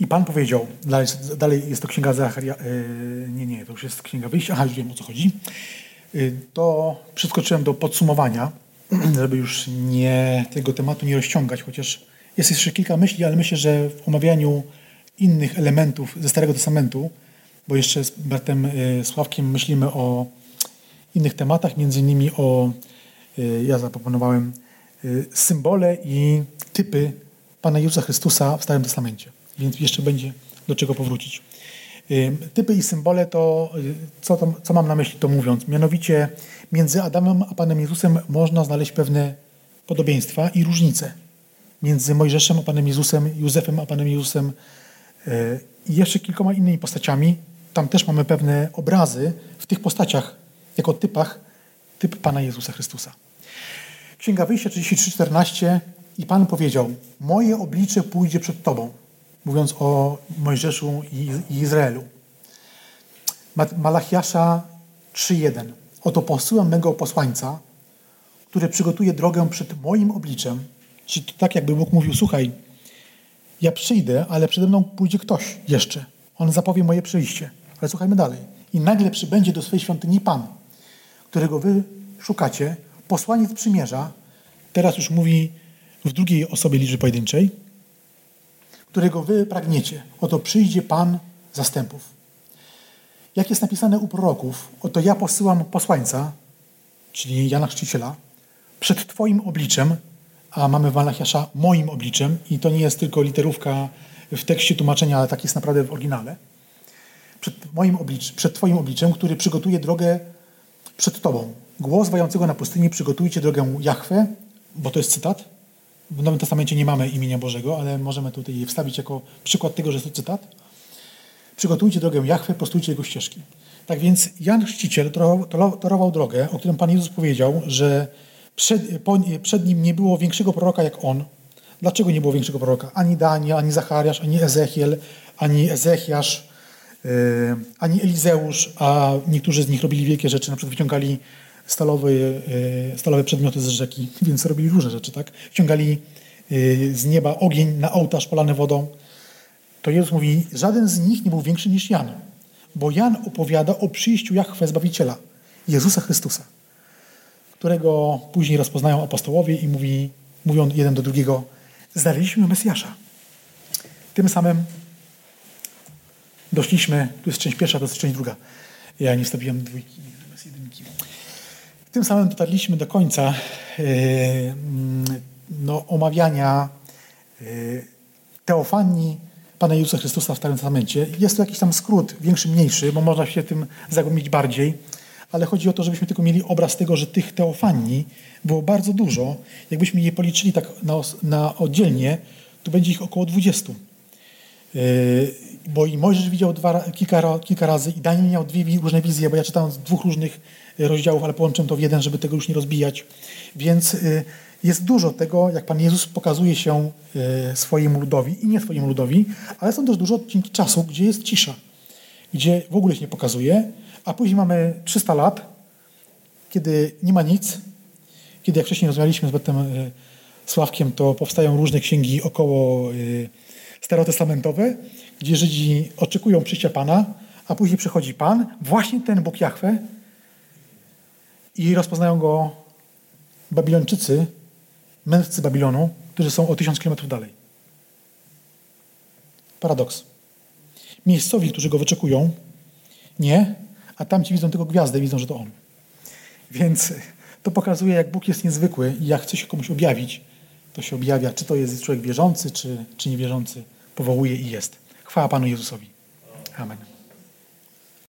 I Pan powiedział, dalej, jest to księga Zacharia, yy, nie, nie, to już jest księga wyjścia, aha, już wiem o co chodzi. Yy, to przeskoczyłem do podsumowania, [clears throat] żeby już nie tego tematu nie rozciągać, chociaż jest jeszcze kilka myśli, ale myślę, że w omawianiu innych elementów ze Starego Testamentu, bo jeszcze z bratem yy, Sławkiem myślimy o innych tematach, między innymi o, ja zaproponowałem, symbole i typy Pana Jezusa Chrystusa w Starym Testamencie więc jeszcze będzie do czego powrócić. Typy i symbole to, y, co, co mam na myśli to mówiąc, mianowicie między Adamem a Panem Jezusem można znaleźć pewne podobieństwa i różnice. Między Mojżeszem a Panem Jezusem, Józefem a Panem Jezusem y, i jeszcze kilkoma innymi postaciami. Tam też mamy pewne obrazy w tych postaciach, jako typach, typ Pana Jezusa Chrystusa. Księga Wyjścia 33:14 i Pan powiedział, moje oblicze pójdzie przed Tobą mówiąc o Mojżeszu i Izraelu. Malachiasza 3.1. Oto posyłam mego posłańca, który przygotuje drogę przed moim obliczem. Czyli tak jakby Bóg mówił, słuchaj, ja przyjdę, ale przede mną pójdzie ktoś jeszcze. On zapowie moje przyjście. Ale słuchajmy dalej. I nagle przybędzie do swojej świątyni Pan, którego wy szukacie, posłaniec przymierza, teraz już mówi w drugiej osobie liczby pojedynczej, którego wy pragniecie. Oto przyjdzie Pan zastępów. Jak jest napisane u proroków, oto ja posyłam posłańca, czyli Jana Chrzciciela, przed Twoim obliczem, a mamy w Malachiasza moim obliczem i to nie jest tylko literówka w tekście tłumaczenia, ale tak jest naprawdę w oryginale. Przed, moim oblicz, przed Twoim obliczem, który przygotuje drogę przed Tobą. Głos wającego na pustyni, przygotujcie drogę Jahwe, bo to jest cytat, w Nowym Testamencie nie mamy imienia Bożego, ale możemy tutaj je wstawić jako przykład tego, że jest to cytat. Przygotujcie drogę Jachwę, prostujcie jego ścieżki. Tak więc Jan Chrzciciel torował drogę, o którym Pan Jezus powiedział, że przed, przed nim nie było większego proroka jak on. Dlaczego nie było większego proroka? Ani Daniel, ani Zachariasz, ani Ezechiel, ani Ezechiasz, yy, ani Elizeusz, a niektórzy z nich robili wielkie rzeczy, na przykład wyciągali stalowe, stalowe przedmioty z rzeki, [laughs] więc robili różne rzeczy, tak? Ciągali e, z nieba ogień na ołtarz polany wodą. To Jezus mówi, żaden z nich nie był większy niż Jan, bo Jan opowiada o przyjściu Jachwę Zbawiciela, Jezusa Chrystusa, którego później rozpoznają apostołowie i mówi, mówią jeden do drugiego, znaleźliśmy Mesjasza. Tym samym doszliśmy, tu jest część pierwsza, to jest część druga. Ja nie wstawiłem dwójki. Tym samym dotarliśmy do końca e, mm, no, omawiania e, teofanii Pana Jezusa Chrystusa w Starym Testamencie. Jest to jakiś tam skrót, większy, mniejszy, bo można się tym zagłębić bardziej, ale chodzi o to, żebyśmy tylko mieli obraz tego, że tych teofanii było bardzo dużo. Jakbyśmy je policzyli tak na, na oddzielnie, to będzie ich około 20. Yy, bo i Mojżesz widział dwa, kilka, kilka razy i Daniel miał dwie różne wizje, bo ja czytałem z dwóch różnych rozdziałów, ale połączę to w jeden, żeby tego już nie rozbijać. Więc y, jest dużo tego, jak Pan Jezus pokazuje się y, swojemu ludowi i nie swojemu ludowi, ale są też dużo odcinki czasu, gdzie jest cisza, gdzie w ogóle się nie pokazuje, a później mamy 300 lat, kiedy nie ma nic, kiedy jak wcześniej rozmawialiśmy z Betem y, Sławkiem, to powstają różne księgi około starotestamentowe, gdzie Żydzi oczekują przyjścia Pana, a później przychodzi Pan, właśnie ten Bóg Jahwe, i rozpoznają go Babilończycy, mędrcy Babilonu, którzy są o tysiąc kilometrów dalej. Paradoks. Miejscowi, którzy go wyczekują, nie, a tamci widzą tylko gwiazdę widzą, że to on. Więc to pokazuje, jak Bóg jest niezwykły i jak chce się komuś objawić, to się objawia, czy to jest człowiek wierzący, czy, czy niewierzący, powołuje i jest. Chwała Panu Jezusowi. Amen.